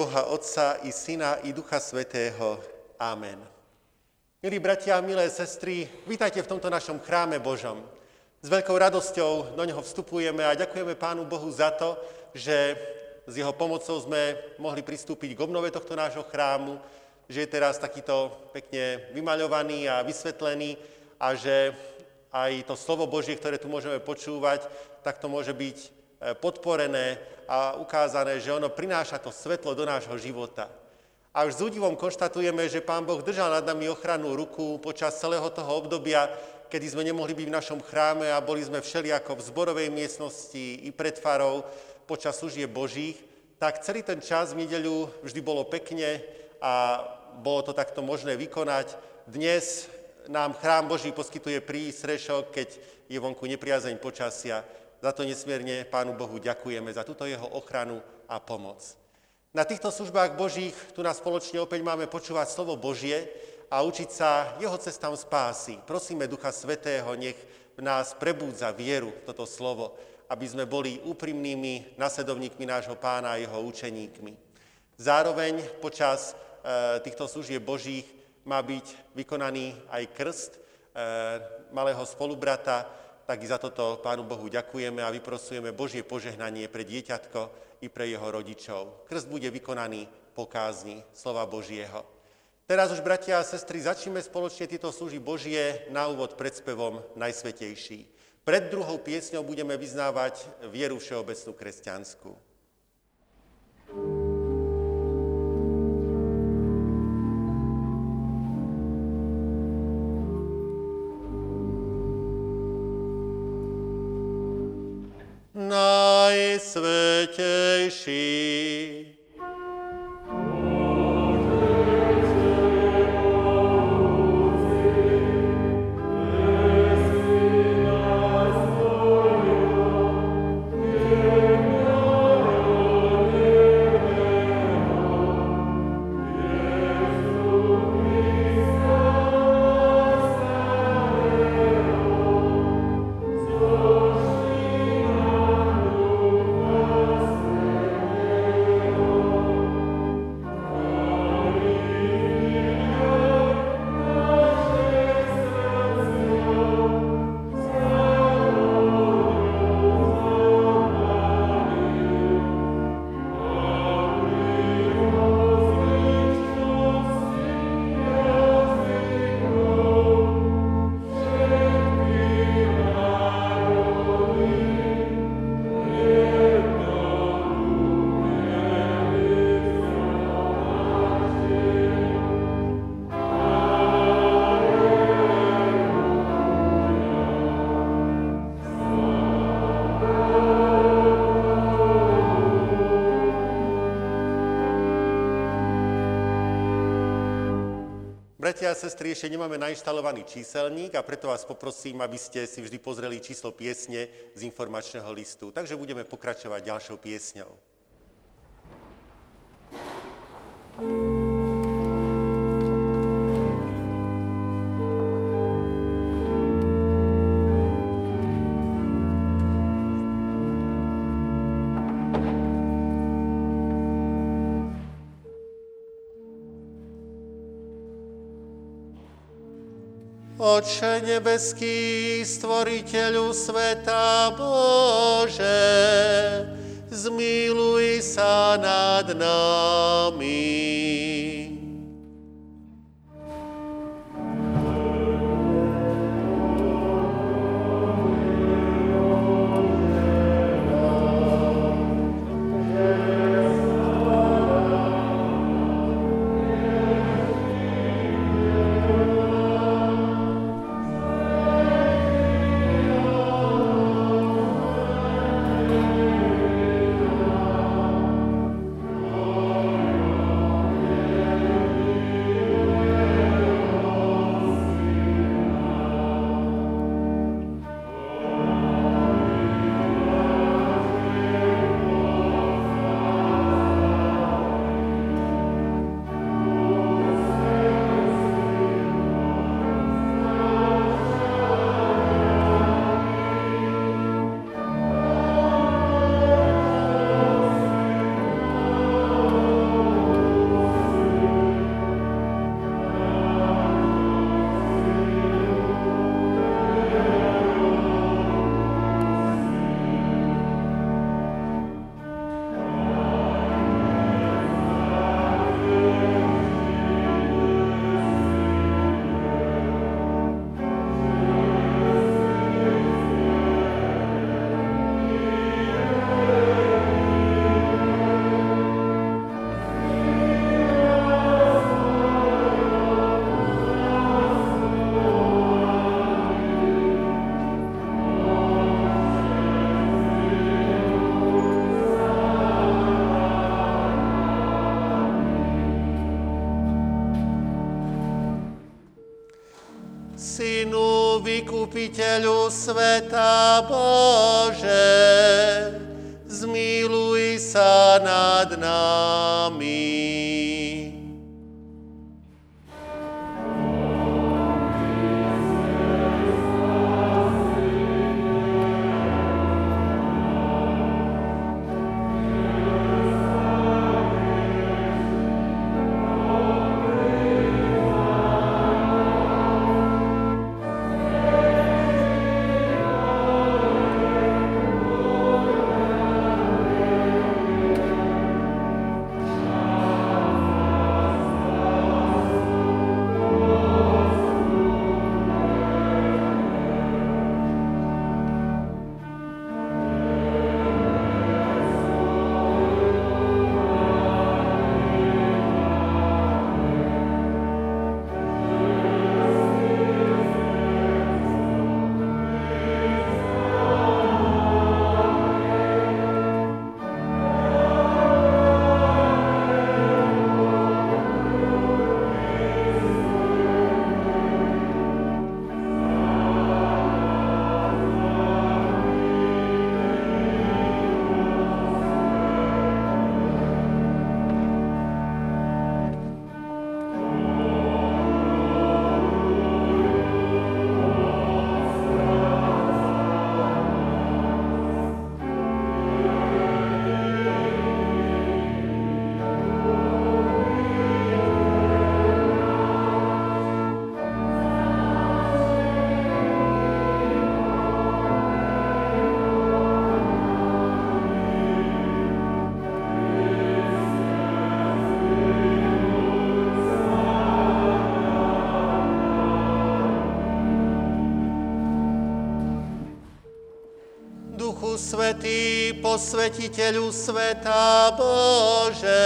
Boha Otca i Syna i Ducha Svetého. Amen. Milí bratia a milé sestry, vítajte v tomto našom chráme Božom. S veľkou radosťou do neho vstupujeme a ďakujeme Pánu Bohu za to, že s jeho pomocou sme mohli pristúpiť k obnove tohto nášho chrámu, že je teraz takýto pekne vymaľovaný a vysvetlený a že aj to slovo Božie, ktoré tu môžeme počúvať, tak to môže byť podporené a ukázané, že ono prináša to svetlo do nášho života. A už s údivom konštatujeme, že Pán Boh držal nad nami ochrannú ruku počas celého toho obdobia, kedy sme nemohli byť v našom chráme a boli sme všelijako v zborovej miestnosti i pred farou počas služieb Božích, tak celý ten čas v nedeľu vždy bolo pekne a bolo to takto možné vykonať. Dnes nám chrám Boží poskytuje prísrešok, keď je vonku nepriazeň počasia za to nesmierne Pánu Bohu ďakujeme, za túto jeho ochranu a pomoc. Na týchto službách Božích tu nás spoločne opäť máme počúvať slovo Božie a učiť sa jeho cestám spásy. Prosíme Ducha Svetého, nech v nás prebúdza vieru toto slovo, aby sme boli úprimnými nasledovníkmi nášho pána a jeho učeníkmi. Zároveň počas e, týchto služieb Božích má byť vykonaný aj krst e, malého spolubrata, tak i za toto Pánu Bohu ďakujeme a vyprosujeme Božie požehnanie pre dieťatko i pre jeho rodičov. Krst bude vykonaný po kázni slova Božieho. Teraz už, bratia a sestry, začneme spoločne tieto služby Božie na úvod pred spevom Najsvetejší. Pred druhou piesňou budeme vyznávať vieru všeobecnú kresťanskú. Najsvetejší. Bratia a sestry, ešte nemáme nainštalovaný číselník a preto vás poprosím, aby ste si vždy pozreli číslo piesne z informačného listu. Takže budeme pokračovať ďalšou piesňou. thank you Oče nebeský, stvoriteľu sveta Bože, zmiluj sa nad nami. Vykupiteľu sveta Bože, posvetiteľu sveta Bože,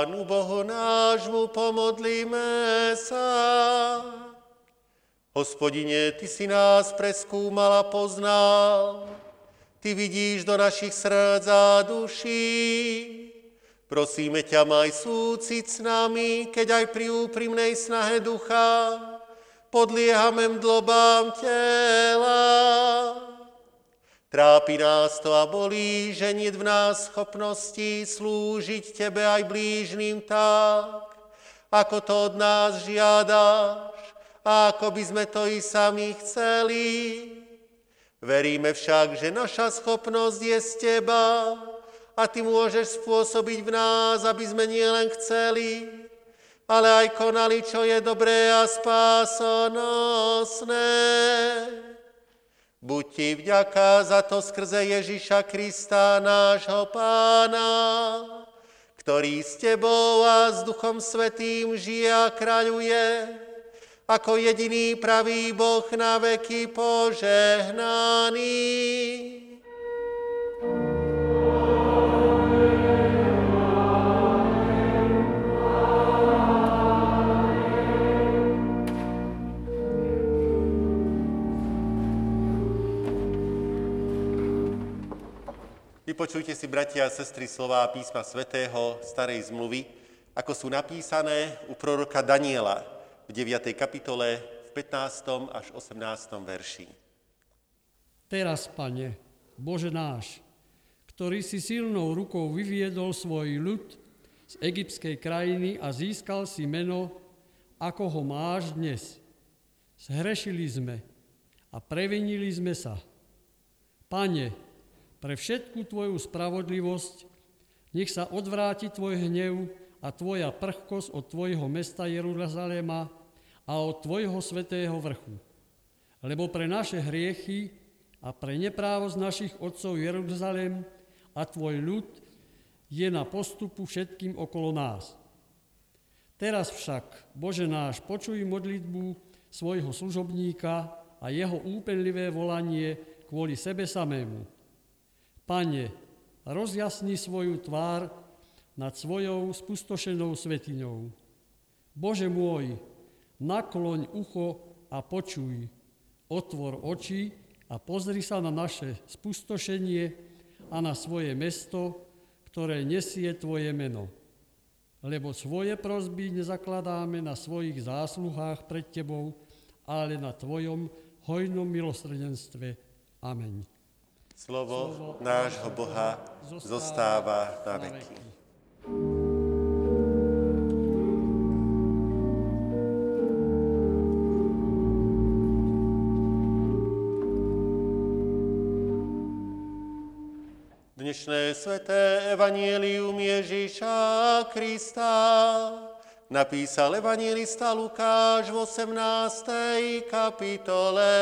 Pánu Bohu nášmu pomodlíme sa. Hospodine, Ty si nás preskúmal a poznal. Ty vidíš do našich srdc a duší. Prosíme ťa, maj súcit s nami, keď aj pri úprimnej snahe ducha podliehame mdlobám tela. Trápi nás to a bolí, že nie v nás schopnosti slúžiť Tebe aj blížným tak, ako to od nás žiadaš a ako by sme to i sami chceli. Veríme však, že naša schopnosť je z Teba a Ty môžeš spôsobiť v nás, aby sme nielen chceli, ale aj konali, čo je dobré a spásonosné. Buď Ti vďaka za to skrze Ježiša Krista, nášho Pána, ktorý s Tebou a s Duchom Svetým žije a kráľuje, ako jediný pravý Boh na veky požehnaný. Vypočujte si, bratia a sestry, slová písma svätého Starej zmluvy, ako sú napísané u proroka Daniela, v 9. kapitole v 15. až 18. verši. Teraz, Pane, Bože náš, ktorý si silnou rukou vyviedol svoj ľud z egyptskej krajiny a získal si meno, ako ho máš dnes. Zhrešili sme a previnili sme sa. Pane, pre všetku Tvoju spravodlivosť nech sa odvráti Tvoj hnev a Tvoja prchkosť od Tvojho mesta Jeruzalema, a od Tvojho svetého vrchu. Lebo pre naše hriechy a pre neprávosť našich otcov Jeruzalém a Tvoj ľud je na postupu všetkým okolo nás. Teraz však, Bože náš, počuj modlitbu svojho služobníka a jeho úpenlivé volanie kvôli sebe samému. Pane, rozjasni svoju tvár nad svojou spustošenou svetiňou. Bože môj, nakloň ucho a počuj, otvor oči a pozri sa na naše spustošenie a na svoje mesto, ktoré nesie Tvoje meno. Lebo svoje prosby nezakladáme na svojich zásluhách pred Tebou, ale na Tvojom hojnom milosrdenstve. Amen. Slovo, nášho Boha zostáva na veky. Dnešné sveté evanielium Ježíša Krista napísal evangelista Lukáš v 18. kapitole.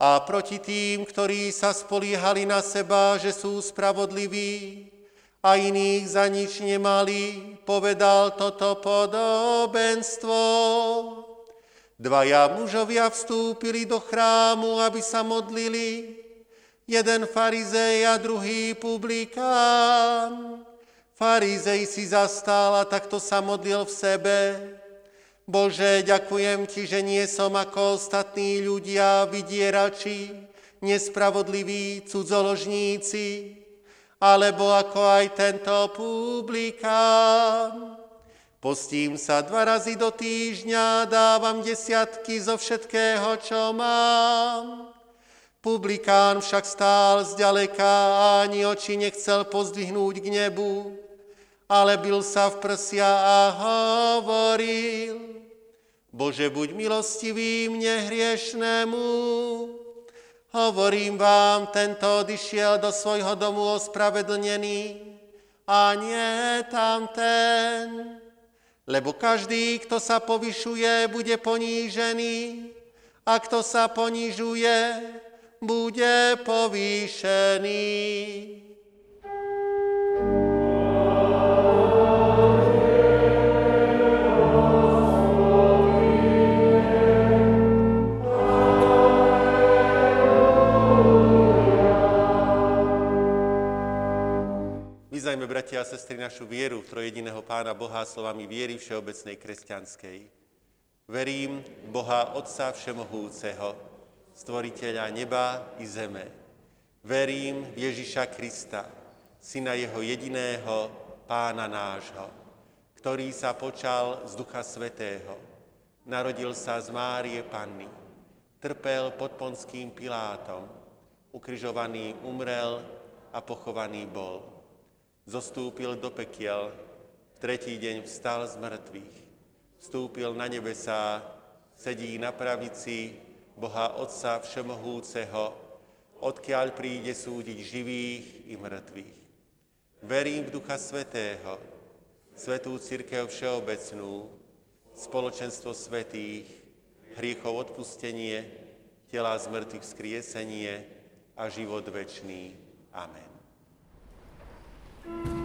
A proti tým, ktorí sa spoliehali na seba, že sú spravodliví a iných za nič nemali, povedal toto podobenstvo. Dvaja mužovia vstúpili do chrámu, aby sa modlili jeden farizej a druhý publikán. Farizej si zastal a takto sa modlil v sebe. Bože, ďakujem Ti, že nie som ako ostatní ľudia, vydierači, nespravodliví cudzoložníci, alebo ako aj tento publikán. Postím sa dva razy do týždňa, dávam desiatky zo všetkého, čo mám. Publikán však stál zďaleka a ani oči nechcel pozdvihnúť k nebu, ale bil sa v prsia a hovoril, Bože, buď milostivý mne hriešnemu. Hovorím vám, tento odišiel do svojho domu ospravedlnený a nie tamten. Lebo každý, kto sa povyšuje, bude ponížený a kto sa ponižuje, bude povýšený. Sestry, našu vieru v trojediného Pána Boha slovami viery všeobecnej kresťanskej. Verím Boha Otca Všemohúceho, stvoriteľa neba i zeme. Verím Ježiša Krista, syna jeho jediného, Pána nášho, ktorý sa počal z Ducha Svetého. Narodil sa z Márie Panny, trpel pod Ponským Pilátom, ukrižovaný umrel a pochovaný bol. Zostúpil do pekiel, tretí deň vstal z mŕtvych, vstúpil na nebesá, sedí na pravici Boha Otca Všemohúceho, odkiaľ príde súdiť živých i mŕtvych. Verím v Ducha Svetého, Svetú Církev Všeobecnú, spoločenstvo svetých, hriechov odpustenie, tela z mŕtvych skriesenie a život večný. Amen. 嗯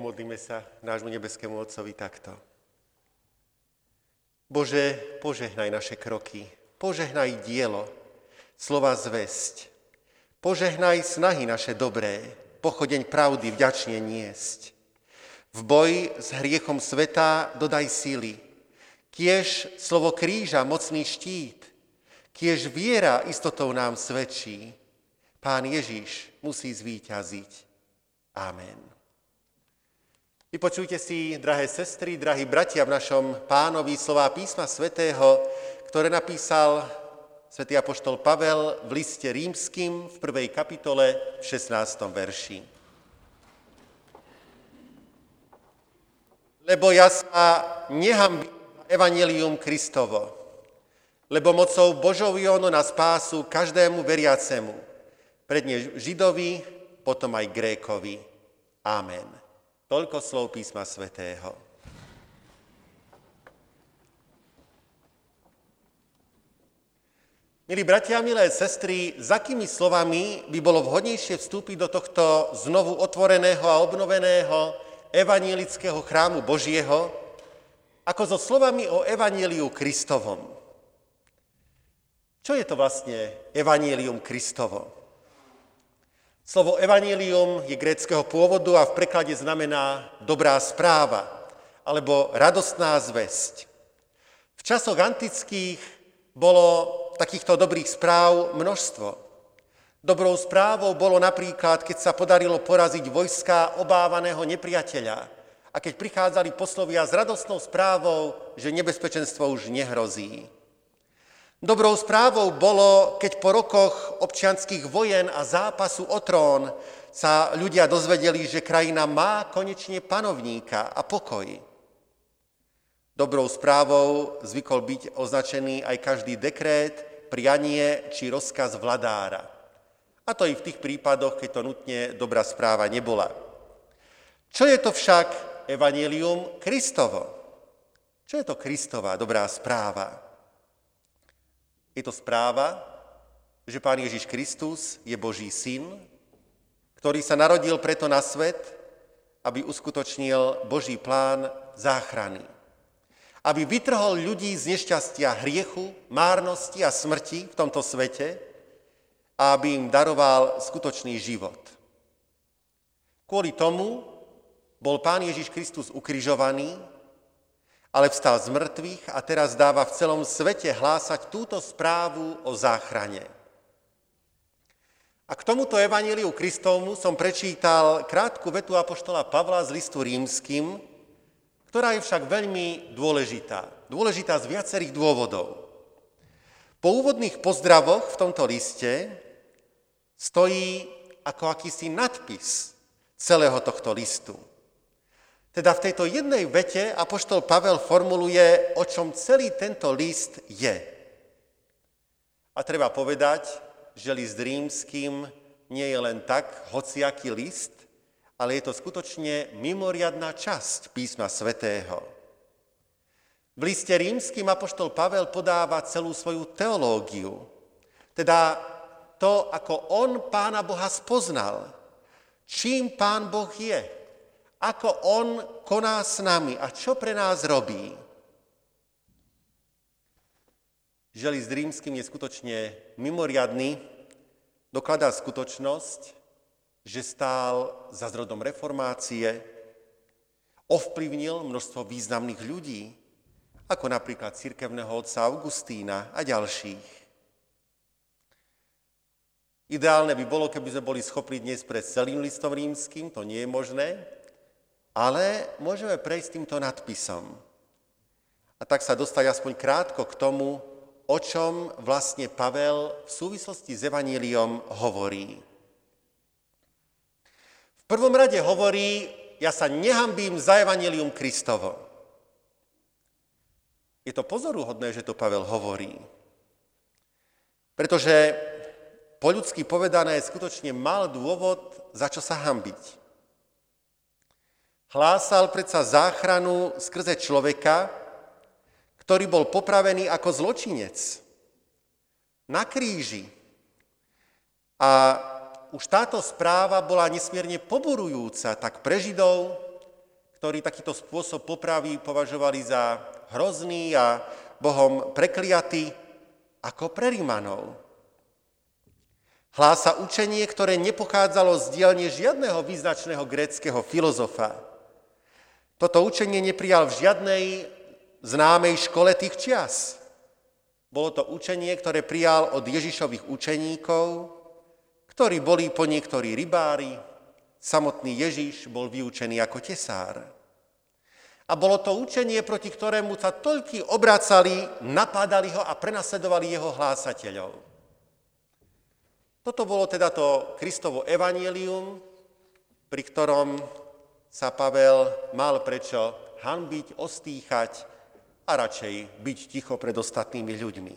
Pomodlíme sa nášmu nebeskému Otcovi takto. Bože, požehnaj naše kroky, požehnaj dielo, slova zväzť, požehnaj snahy naše dobré, pochodeň pravdy vďačne niesť. V boji s hriechom sveta dodaj síly, kiež slovo kríža mocný štít, kiež viera istotou nám svedčí. Pán Ježiš musí zvíťaziť. Amen. Vypočujte si, drahé sestry, drahí bratia, v našom pánovi slová písma svätého, ktoré napísal svätý apoštol Pavel v liste rímským v prvej kapitole v 16. verši. Lebo ja sa nehambím evanelium Kristovo, lebo mocou Božou je ono na spásu každému veriacemu, predne Židovi, potom aj Grékovi. Amen. Toľko slov písma svätého. Milí bratia milé sestry, za akými slovami by bolo vhodnejšie vstúpiť do tohto znovu otvoreného a obnoveného evanielického chrámu Božieho, ako so slovami o evaníliu Kristovom. Čo je to vlastne evanílium Kristovo? Slovo evanílium je gréckého pôvodu a v preklade znamená dobrá správa alebo radostná zväzť. V časoch antických bolo takýchto dobrých správ množstvo. Dobrou správou bolo napríklad, keď sa podarilo poraziť vojska obávaného nepriateľa a keď prichádzali poslovia s radostnou správou, že nebezpečenstvo už nehrozí. Dobrou správou bolo, keď po rokoch občianských vojen a zápasu o trón sa ľudia dozvedeli, že krajina má konečne panovníka a pokoj. Dobrou správou zvykol byť označený aj každý dekrét, prianie či rozkaz vladára. A to i v tých prípadoch, keď to nutne dobrá správa nebola. Čo je to však evanelium Kristovo? Čo je to Kristová dobrá správa? Je to správa, že Pán Ježiš Kristus je Boží syn, ktorý sa narodil preto na svet, aby uskutočnil Boží plán záchrany. Aby vytrhol ľudí z nešťastia hriechu, márnosti a smrti v tomto svete a aby im daroval skutočný život. Kvôli tomu bol Pán Ježiš Kristus ukrižovaný, ale vstal z mŕtvych a teraz dáva v celom svete hlásať túto správu o záchrane. A k tomuto evaníliu Kristovmu som prečítal krátku vetu apoštola Pavla z listu rímským, ktorá je však veľmi dôležitá. Dôležitá z viacerých dôvodov. Po úvodných pozdravoch v tomto liste stojí ako akýsi nadpis celého tohto listu. Teda v tejto jednej vete apoštol Pavel formuluje, o čom celý tento list je. A treba povedať, že list rímským nie je len tak hociaký list, ale je to skutočne mimoriadná časť písma svätého. V liste rímským apoštol Pavel podáva celú svoju teológiu, teda to, ako on pána Boha spoznal, čím pán Boh je, ako On koná s nami a čo pre nás robí. Želi s rímským je skutočne mimoriadný, dokladá skutočnosť, že stál za zrodom reformácie, ovplyvnil množstvo významných ľudí, ako napríklad cirkevného otca Augustína a ďalších. Ideálne by bolo, keby sme boli schopní dnes pre celým listom rímským, to nie je možné, ale môžeme prejsť týmto nadpisom. A tak sa dostať aspoň krátko k tomu, o čom vlastne Pavel v súvislosti s Evaníliom hovorí. V prvom rade hovorí, ja sa nehambím za Evanílium Kristovo. Je to pozoruhodné, že to Pavel hovorí. Pretože po ľudsky povedané skutočne mal dôvod, za čo sa hambiť. Hlásal predsa záchranu skrze človeka, ktorý bol popravený ako zločinec na kríži. A už táto správa bola nesmierne poburujúca tak pre Židov, ktorí takýto spôsob popravy považovali za hrozný a Bohom prekliatý, ako pre Rímanov. Hlása učenie, ktoré nepochádzalo z dielne žiadneho význačného gréckého filozofa. Toto učenie neprijal v žiadnej známej škole tých čias. Bolo to učenie, ktoré prijal od Ježišových učeníkov, ktorí boli po niektorí rybári, samotný Ježiš bol vyučený ako tesár. A bolo to učenie, proti ktorému sa toľky obracali, napádali ho a prenasledovali jeho hlásateľov. Toto bolo teda to Kristovo evanielium, pri ktorom sa Pavel mal prečo hanbiť, ostýchať a radšej byť ticho pred ostatnými ľuďmi.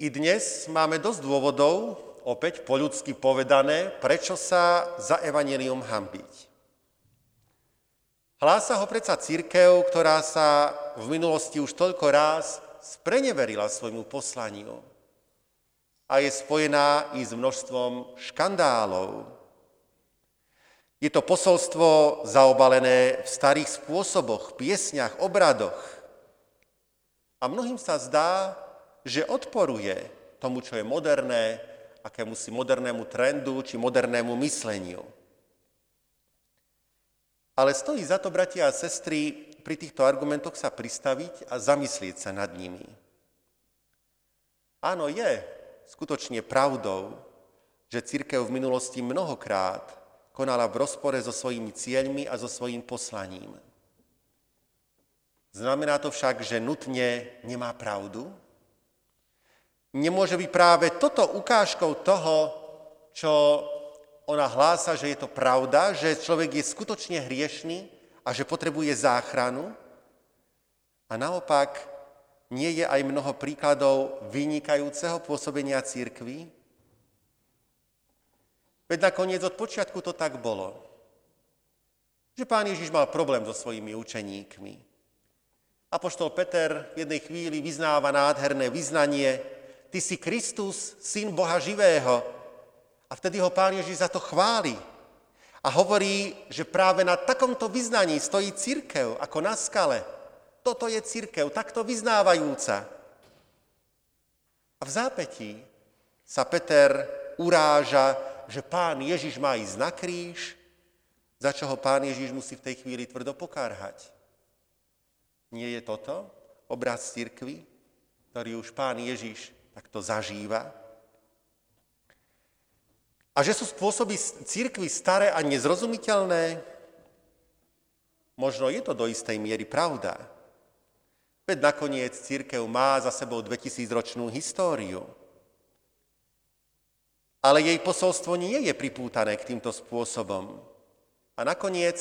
I dnes máme dosť dôvodov, opäť po ľudsky povedané, prečo sa za evanelium hambiť. Hlása ho predsa církev, ktorá sa v minulosti už toľko ráz spreneverila svojmu poslaniu a je spojená i s množstvom škandálov. Je to posolstvo zaobalené v starých spôsoboch, piesňach, obradoch. A mnohým sa zdá, že odporuje tomu, čo je moderné, akému si modernému trendu či modernému mysleniu. Ale stojí za to, bratia a sestry, pri týchto argumentoch sa pristaviť a zamyslieť sa nad nimi. Áno, je skutočne pravdou, že církev v minulosti mnohokrát konala v rozpore so svojimi cieľmi a so svojím poslaním. Znamená to však, že nutne nemá pravdu? Nemôže byť práve toto ukážkou toho, čo ona hlása, že je to pravda, že človek je skutočne hriešný a že potrebuje záchranu. A naopak nie je aj mnoho príkladov vynikajúceho pôsobenia církvy? Veď nakoniec od počiatku to tak bolo. Že pán Ježiš mal problém so svojimi učeníkmi. Apoštol Peter v jednej chvíli vyznáva nádherné vyznanie, ty si Kristus, syn Boha živého, a vtedy ho pán Ježiš za to chváli. A hovorí, že práve na takomto vyznaní stojí církev, ako na skale. Toto je církev, takto vyznávajúca. A v zápetí sa Peter uráža, že pán Ježiš má ísť na kríž, za čo ho pán Ježiš musí v tej chvíli tvrdo pokárhať. Nie je toto obraz církvy, ktorý už pán Ježiš takto zažíva? A že sú spôsoby církvy staré a nezrozumiteľné? Možno je to do istej miery pravda. Veď nakoniec církev má za sebou 2000-ročnú históriu. Ale jej posolstvo nie je pripútané k týmto spôsobom. A nakoniec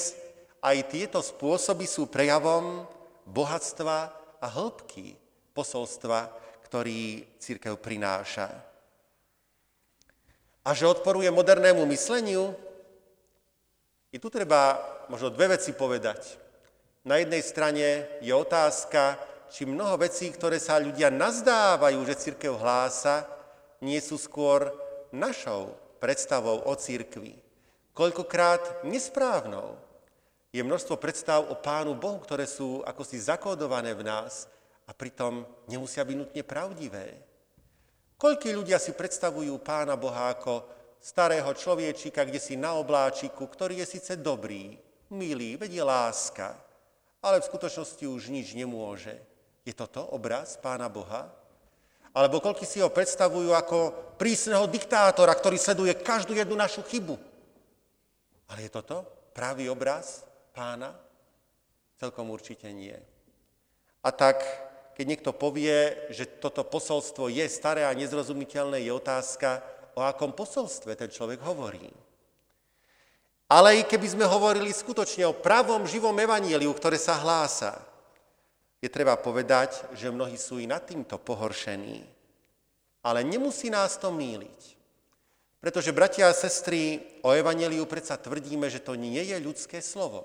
aj tieto spôsoby sú prejavom bohatstva a hĺbky posolstva, ktorý církev prináša a že odporuje modernému mysleniu? I tu treba možno dve veci povedať. Na jednej strane je otázka, či mnoho vecí, ktoré sa ľudia nazdávajú, že církev hlása, nie sú skôr našou predstavou o církvi. Koľkokrát nesprávnou. Je množstvo predstav o Pánu Bohu, ktoré sú ako si zakódované v nás a pritom nemusia byť nutne pravdivé. Koľkí ľudia si predstavujú pána Boha ako starého človečika, kde si na obláčiku, ktorý je síce dobrý, milý, vedie láska, ale v skutočnosti už nič nemôže. Je toto obraz pána Boha? Alebo koľkí si ho predstavujú ako prísneho diktátora, ktorý sleduje každú jednu našu chybu? Ale je toto pravý obraz pána? Celkom určite nie. A tak keď niekto povie, že toto posolstvo je staré a nezrozumiteľné, je otázka, o akom posolstve ten človek hovorí. Ale i keby sme hovorili skutočne o pravom, živom evaníliu, ktoré sa hlása, je treba povedať, že mnohí sú i nad týmto pohoršení. Ale nemusí nás to míliť. Pretože, bratia a sestry, o evaníliu predsa tvrdíme, že to nie je ľudské slovo.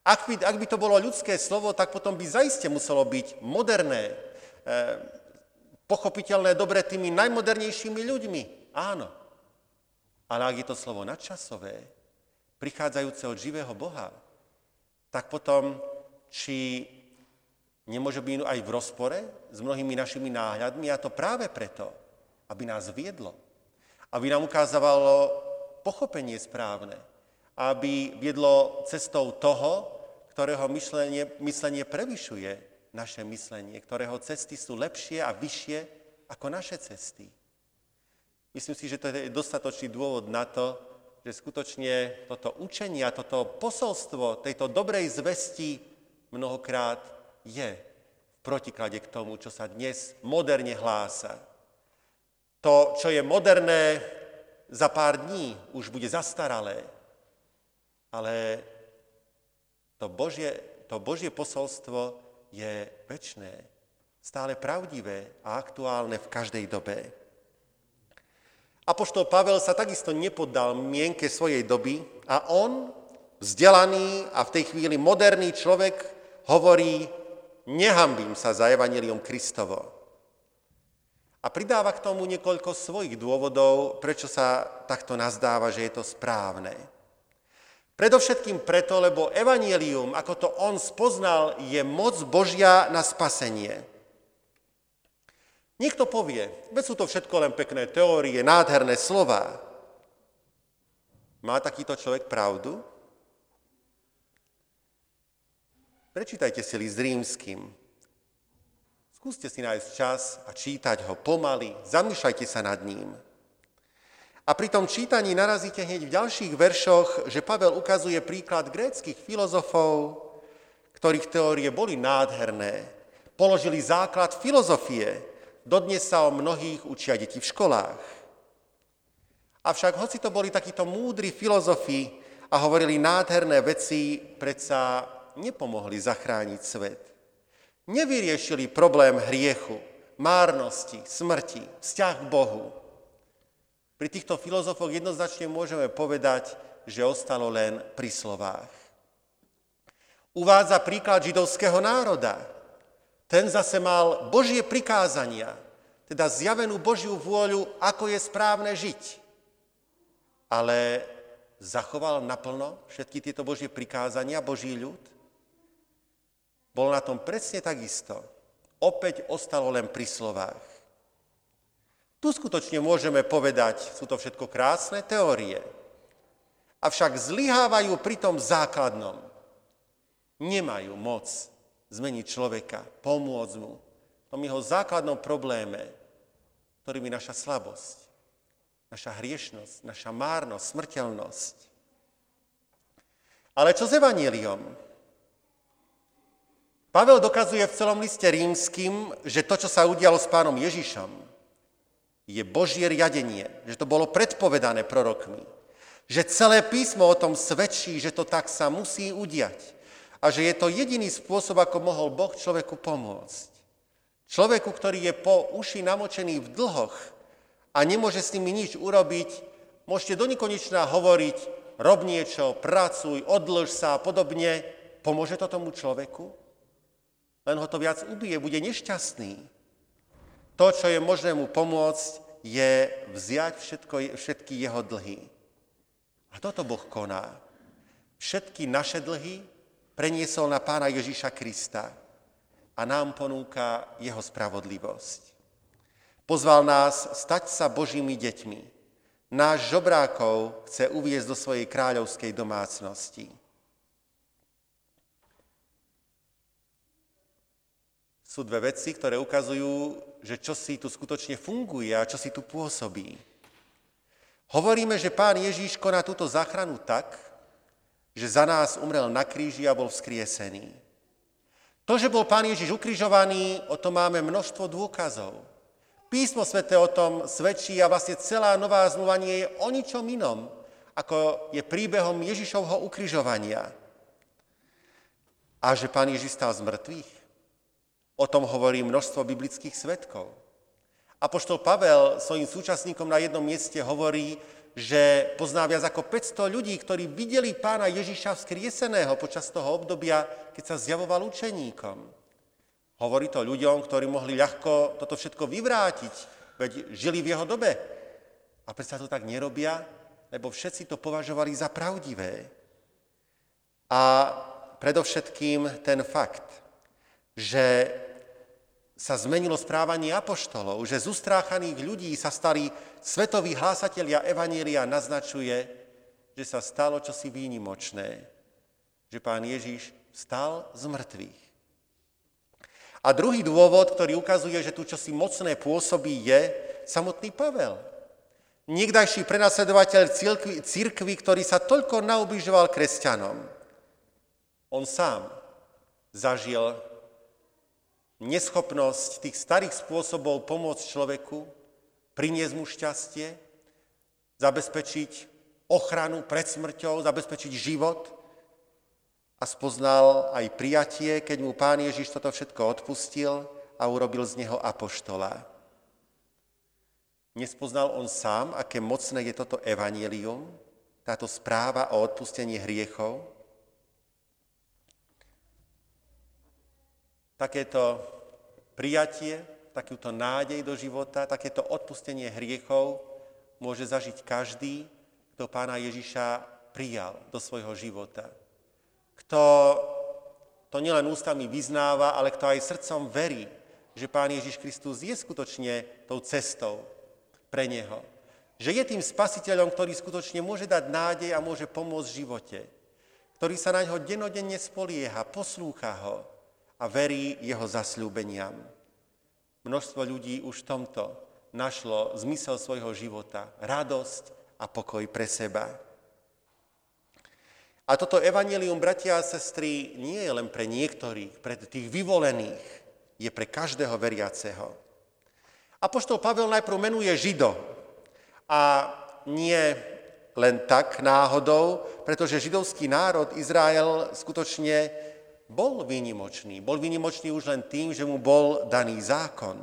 Ak by, ak by to bolo ľudské slovo, tak potom by zaiste muselo byť moderné, e, pochopiteľné, dobre tými najmodernejšími ľuďmi. Áno. Ale ak je to slovo nadčasové, prichádzajúce od živého Boha, tak potom či nemôže byť aj v rozpore s mnohými našimi náhľadmi a to práve preto, aby nás viedlo, aby nám ukázalo pochopenie správne, aby viedlo cestou toho, ktorého myšlenie, myslenie prevyšuje naše myslenie, ktorého cesty sú lepšie a vyššie ako naše cesty. Myslím si, že to je dostatočný dôvod na to, že skutočne toto učenie a toto posolstvo tejto dobrej zvesti mnohokrát je v protiklade k tomu, čo sa dnes moderne hlása. To, čo je moderné, za pár dní už bude zastaralé, ale to Božie, to Božie posolstvo je väčné, stále pravdivé a aktuálne v každej dobe. Apoštol Pavel sa takisto nepoddal mienke svojej doby a on, vzdelaný a v tej chvíli moderný človek, hovorí, nehambím sa za evanilium Kristovo. A pridáva k tomu niekoľko svojich dôvodov, prečo sa takto nazdáva, že je to správne. Predovšetkým preto, lebo evanilium, ako to on spoznal, je moc Božia na spasenie. Niekto povie, veď sú to všetko len pekné teórie, nádherné slova. Má takýto človek pravdu? Prečítajte si list rímským. Skúste si nájsť čas a čítať ho pomaly, zamýšľajte sa nad ním. A pri tom čítaní narazíte hneď v ďalších veršoch, že Pavel ukazuje príklad gréckých filozofov, ktorých teórie boli nádherné, položili základ filozofie, Dodnes sa o mnohých učia deti v školách. Avšak hoci to boli takíto múdri filozofi a hovorili nádherné veci, predsa nepomohli zachrániť svet. Nevyriešili problém hriechu, márnosti, smrti, vzťah k Bohu. Pri týchto filozofoch jednoznačne môžeme povedať, že ostalo len pri slovách. Uvádza príklad židovského národa, ten zase mal Božie prikázania, teda zjavenú Božiu vôľu, ako je správne žiť. Ale zachoval naplno všetky tieto Božie prikázania, Boží ľud? Bol na tom presne takisto. Opäť ostalo len pri slovách. Tu skutočne môžeme povedať, sú to všetko krásne teórie, avšak zlyhávajú pri tom základnom. Nemajú moc zmeniť človeka, pomôcť mu v tom jeho základnom probléme, ktorým je naša slabosť, naša hriešnosť, naša márnosť, smrteľnosť. Ale čo s evaníliom? Pavel dokazuje v celom liste rímským, že to, čo sa udialo s pánom Ježišom, je Božie riadenie, že to bolo predpovedané prorokmi, že celé písmo o tom svedčí, že to tak sa musí udiať a že je to jediný spôsob, ako mohol Boh človeku pomôcť. Človeku, ktorý je po uši namočený v dlhoch a nemôže s nimi nič urobiť, môžete do nekonečná hovoriť, rob niečo, pracuj, odlž sa a podobne. Pomôže to tomu človeku? Len ho to viac ubije, bude nešťastný. To, čo je možné mu pomôcť, je vziať všetko, všetky jeho dlhy. A toto Boh koná. Všetky naše dlhy preniesol na pána Ježíša Krista a nám ponúka jeho spravodlivosť. Pozval nás stať sa Božími deťmi. Náš žobrákov chce uviezť do svojej kráľovskej domácnosti. Sú dve veci, ktoré ukazujú, že čo si tu skutočne funguje a čo si tu pôsobí. Hovoríme, že pán Ježíš koná túto záchranu tak, že za nás umrel na kríži a bol vzkriesený. To, že bol Pán Ježiš ukrižovaný, o tom máme množstvo dôkazov. Písmo svete o tom svedčí a vlastne celá nová zmluva nie je o ničom inom, ako je príbehom Ježišovho ukrižovania. A že Pán Ježiš stal z mŕtvych? O tom hovorí množstvo biblických svetkov. Apoštol Pavel svojim súčasníkom na jednom mieste hovorí, že pozná viac ako 500 ľudí, ktorí videli pána Ježiša vzkrieseného počas toho obdobia, keď sa zjavoval učeníkom. Hovorí to ľuďom, ktorí mohli ľahko toto všetko vyvrátiť, veď žili v jeho dobe. A predsa to tak nerobia, lebo všetci to považovali za pravdivé. A predovšetkým ten fakt, že sa zmenilo správanie apoštolov, že z ustráchaných ľudí sa stali svetoví hlásatelia Evanielia, naznačuje, že sa stalo čosi výnimočné, že pán Ježiš stal z mŕtvych. A druhý dôvod, ktorý ukazuje, že tu čosi mocné pôsobí, je samotný Pavel. Niekdajší prenasledovateľ církvy, ktorý sa toľko naubližoval kresťanom. On sám zažil neschopnosť tých starých spôsobov pomôcť človeku, priniesť mu šťastie, zabezpečiť ochranu pred smrťou, zabezpečiť život a spoznal aj prijatie, keď mu pán Ježiš toto všetko odpustil a urobil z neho apoštola. Nespoznal on sám, aké mocné je toto evanelium, táto správa o odpustení hriechov? Takéto prijatie, takúto nádej do života, takéto odpustenie hriechov môže zažiť každý, kto pána Ježiša prijal do svojho života kto to nielen ústami vyznáva, ale kto aj srdcom verí, že Pán Ježiš Kristus je skutočne tou cestou pre Neho. Že je tým spasiteľom, ktorý skutočne môže dať nádej a môže pomôcť v živote. Ktorý sa na ňo denodenne spolieha, poslúcha ho a verí jeho zasľúbeniam. Množstvo ľudí už v tomto našlo zmysel svojho života, radosť a pokoj pre seba. A toto evanelium, bratia a sestry, nie je len pre niektorých, pre tých vyvolených, je pre každého veriaceho. Apoštol Pavel najprv menuje Žido a nie len tak náhodou, pretože židovský národ Izrael skutočne bol výnimočný. Bol výnimočný už len tým, že mu bol daný zákon.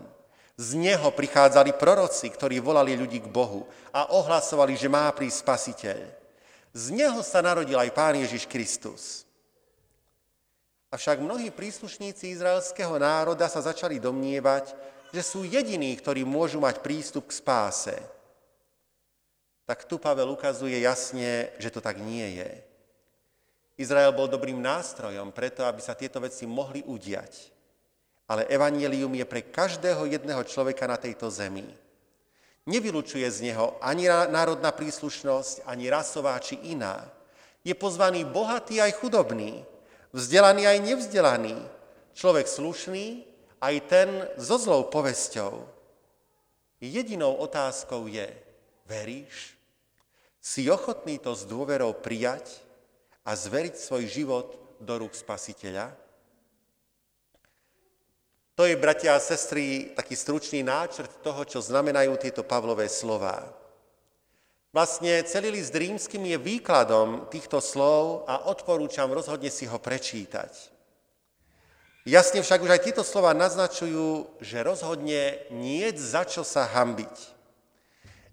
Z neho prichádzali proroci, ktorí volali ľudí k Bohu a ohlasovali, že má prísť spasiteľ. Z neho sa narodil aj Pán Ježiš Kristus. Avšak mnohí príslušníci izraelského národa sa začali domnievať, že sú jediní, ktorí môžu mať prístup k spáse. Tak tu Pavel ukazuje jasne, že to tak nie je. Izrael bol dobrým nástrojom preto, aby sa tieto veci mohli udiať. Ale evanielium je pre každého jedného človeka na tejto zemi. Nevylučuje z neho ani národná príslušnosť, ani rasová či iná. Je pozvaný bohatý aj chudobný, vzdelaný aj nevzdelaný, človek slušný, aj ten so zlou povesťou. Jedinou otázkou je, veríš? Si ochotný to s dôverou prijať a zveriť svoj život do rúk spasiteľa? To je, bratia a sestry, taký stručný náčrt toho, čo znamenajú tieto Pavlové slova. Vlastne celý list rímským je výkladom týchto slov a odporúčam rozhodne si ho prečítať. Jasne však už aj tieto slova naznačujú, že rozhodne nie za čo sa hambiť.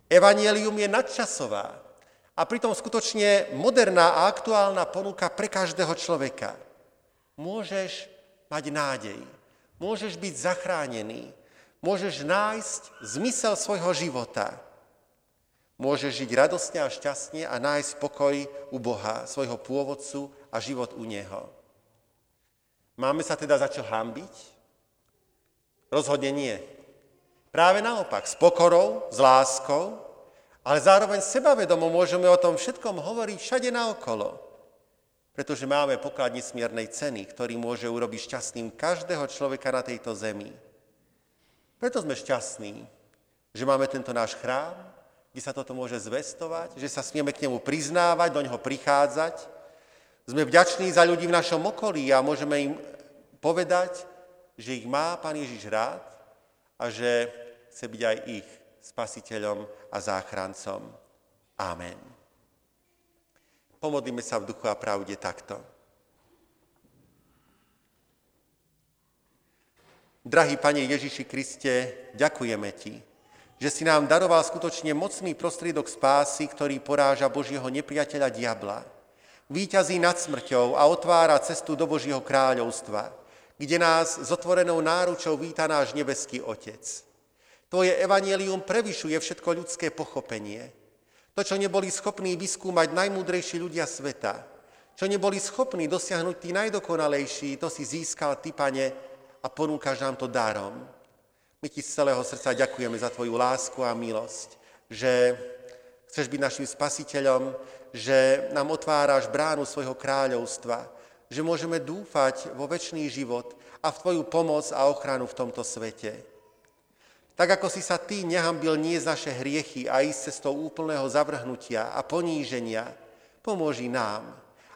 Evangelium je nadčasová a pritom skutočne moderná a aktuálna ponuka pre každého človeka. Môžeš mať nádej môžeš byť zachránený, môžeš nájsť zmysel svojho života, môžeš žiť radostne a šťastne a nájsť pokoj u Boha, svojho pôvodcu a život u Neho. Máme sa teda za čo hambiť? Rozhodne nie. Práve naopak, s pokorou, s láskou, ale zároveň sebavedomo môžeme o tom všetkom hovoriť všade naokolo pretože máme poklad nesmiernej ceny, ktorý môže urobiť šťastným každého človeka na tejto zemi. Preto sme šťastní, že máme tento náš chrám, kde sa toto môže zvestovať, že sa smieme k nemu priznávať, do neho prichádzať. Sme vďační za ľudí v našom okolí a môžeme im povedať, že ich má Pán Ježiš rád a že chce byť aj ich spasiteľom a záchrancom. Amen. Pomodlíme sa v duchu a pravde takto. Drahý Pane Ježiši Kriste, ďakujeme Ti, že si nám daroval skutočne mocný prostriedok spásy, ktorý poráža Božieho nepriateľa diabla. Výťazí nad smrťou a otvára cestu do Božieho kráľovstva, kde nás s otvorenou náručou víta náš nebeský Otec. Tvoje evanelium prevyšuje všetko ľudské pochopenie. To, čo neboli schopní vyskúmať najmúdrejší ľudia sveta, čo neboli schopní dosiahnuť tí najdokonalejší, to si získal Ty, Pane, a ponúkaš nám to darom. My Ti z celého srdca ďakujeme za Tvoju lásku a milosť, že chceš byť našim spasiteľom, že nám otváraš bránu svojho kráľovstva, že môžeme dúfať vo väčší život a v Tvoju pomoc a ochranu v tomto svete. Tak ako si sa Ty nehambil nie naše hriechy a ísť cestou úplného zavrhnutia a poníženia, pomôži nám,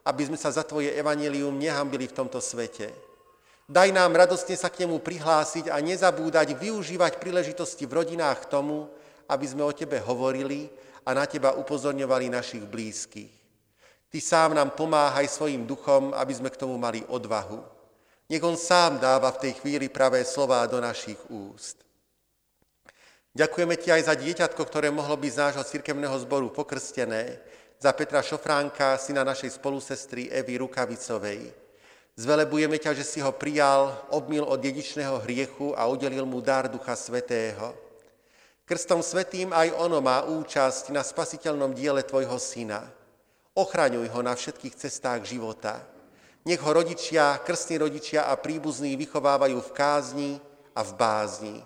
aby sme sa za Tvoje evanelium nehambili v tomto svete. Daj nám radostne sa k nemu prihlásiť a nezabúdať využívať príležitosti v rodinách k tomu, aby sme o Tebe hovorili a na Teba upozorňovali našich blízkych. Ty sám nám pomáhaj svojim duchom, aby sme k tomu mali odvahu. Nech On sám dáva v tej chvíli pravé slová do našich úst. Ďakujeme ti aj za dieťatko, ktoré mohlo byť z nášho cirkevného zboru pokrstené, za Petra Šofránka, syna našej spolusestry Evy Rukavicovej. Zvelebujeme ťa, že si ho prijal, obmil od dedičného hriechu a udelil mu dar Ducha Svetého. Krstom Svetým aj ono má účasť na spasiteľnom diele tvojho syna. Ochraňuj ho na všetkých cestách života. Nech ho rodičia, krstní rodičia a príbuzní vychovávajú v kázni a v bázni.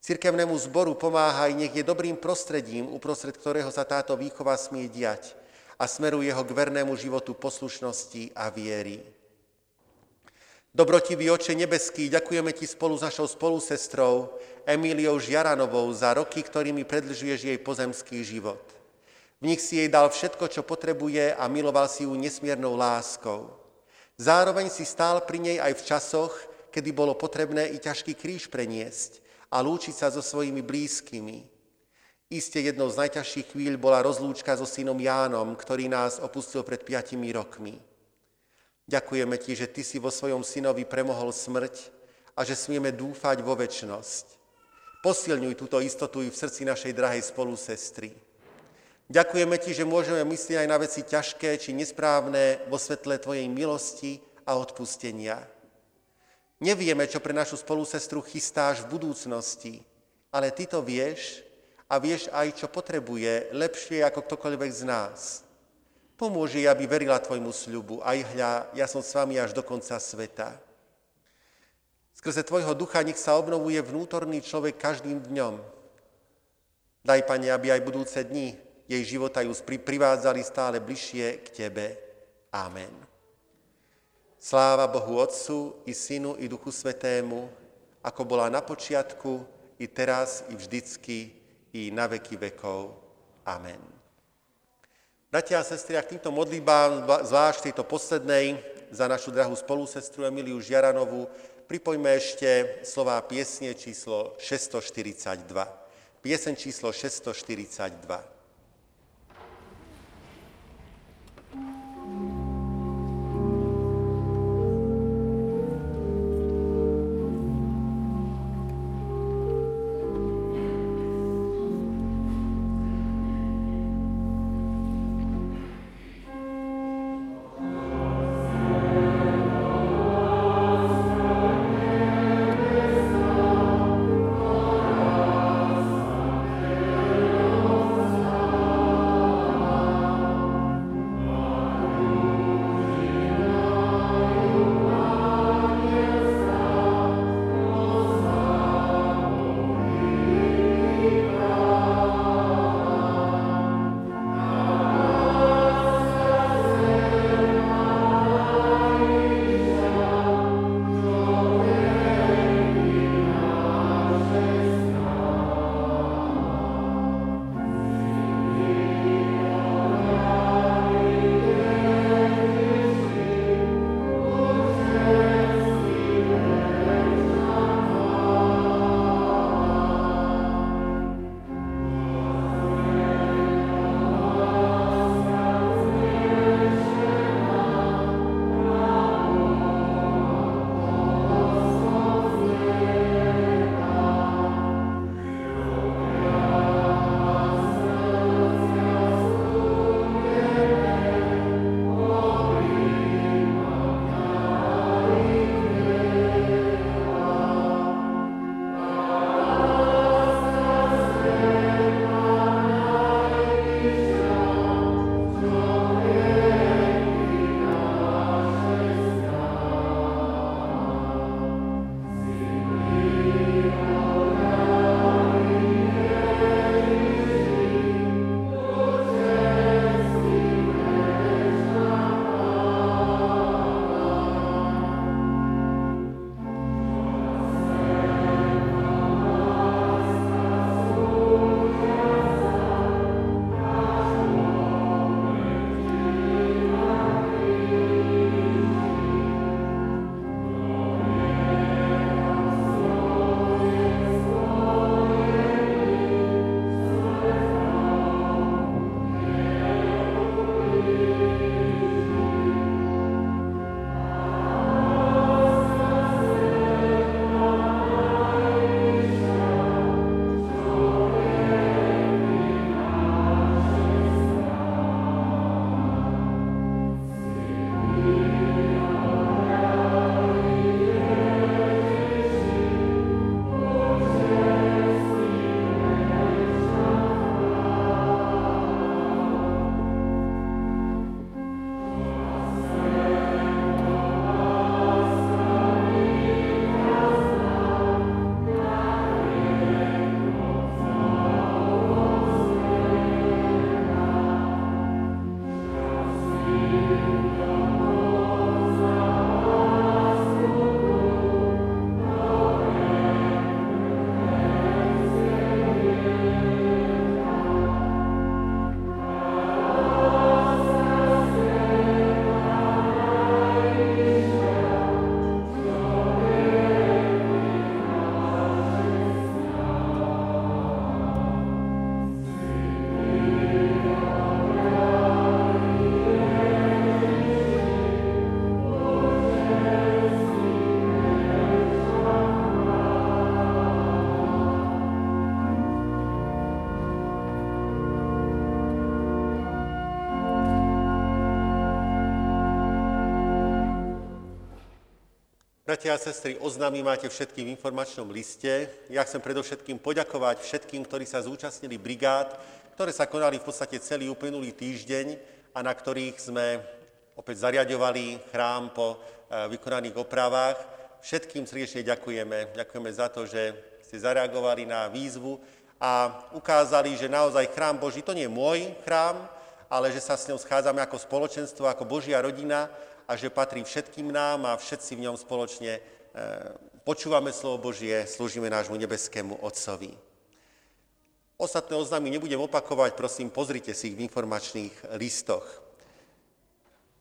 Cirkevnému zboru pomáhaj, nech je dobrým prostredím, uprostred ktorého sa táto výchova smie diať a smeruje ho k vernému životu poslušnosti a viery. Dobrotivý oče nebeský, ďakujeme ti spolu s našou spolusestrou Emíliou Žiaranovou za roky, ktorými predlžuješ jej pozemský život. V nich si jej dal všetko, čo potrebuje a miloval si ju nesmiernou láskou. Zároveň si stál pri nej aj v časoch, kedy bolo potrebné i ťažký kríž preniesť a lúčiť sa so svojimi blízkymi. Isté jednou z najťažších chvíľ bola rozlúčka so synom Jánom, ktorý nás opustil pred piatimi rokmi. Ďakujeme ti, že ty si vo svojom synovi premohol smrť a že smieme dúfať vo väčnosť. Posilňuj túto istotu i v srdci našej drahej spolusestry. Ďakujeme ti, že môžeme myslieť aj na veci ťažké či nesprávne vo svetle tvojej milosti a odpustenia. Nevieme, čo pre našu spolusestru chystáš v budúcnosti, ale ty to vieš a vieš aj, čo potrebuje lepšie ako ktokoľvek z nás. Pomôže, aby verila tvojmu sľubu. Aj hľa, ja som s vami až do konca sveta. Skrze tvojho ducha nech sa obnovuje vnútorný človek každým dňom. Daj, Pane, aby aj budúce dni jej života ju privádzali stále bližšie k Tebe. Amen. Sláva Bohu Otcu i Synu i Duchu Svetému, ako bola na počiatku, i teraz, i vždycky, i na veky vekov. Amen. Bratia a sestry, a k týmto modlíbám, zvlášť tejto poslednej, za našu drahú spolusestru Emiliu Žiaranovú, pripojme ešte slová piesne číslo 642. Piesen číslo 642. Bratia a sestry, oznámy máte všetkým v informačnom liste. Ja chcem predovšetkým poďakovať všetkým, ktorí sa zúčastnili brigád, ktoré sa konali v podstate celý uplynulý týždeň a na ktorých sme opäť zariadovali chrám po eh, vykonaných opravách. Všetkým srdečne ďakujeme. Ďakujeme za to, že ste zareagovali na výzvu a ukázali, že naozaj chrám Boží to nie je môj chrám, ale že sa s ňou schádzame ako spoločenstvo, ako Božia rodina a že patrí všetkým nám a všetci v ňom spoločne e, počúvame slovo Božie, slúžime nášmu nebeskému Otcovi. Ostatné oznámy nebudem opakovať, prosím, pozrite si ich v informačných listoch.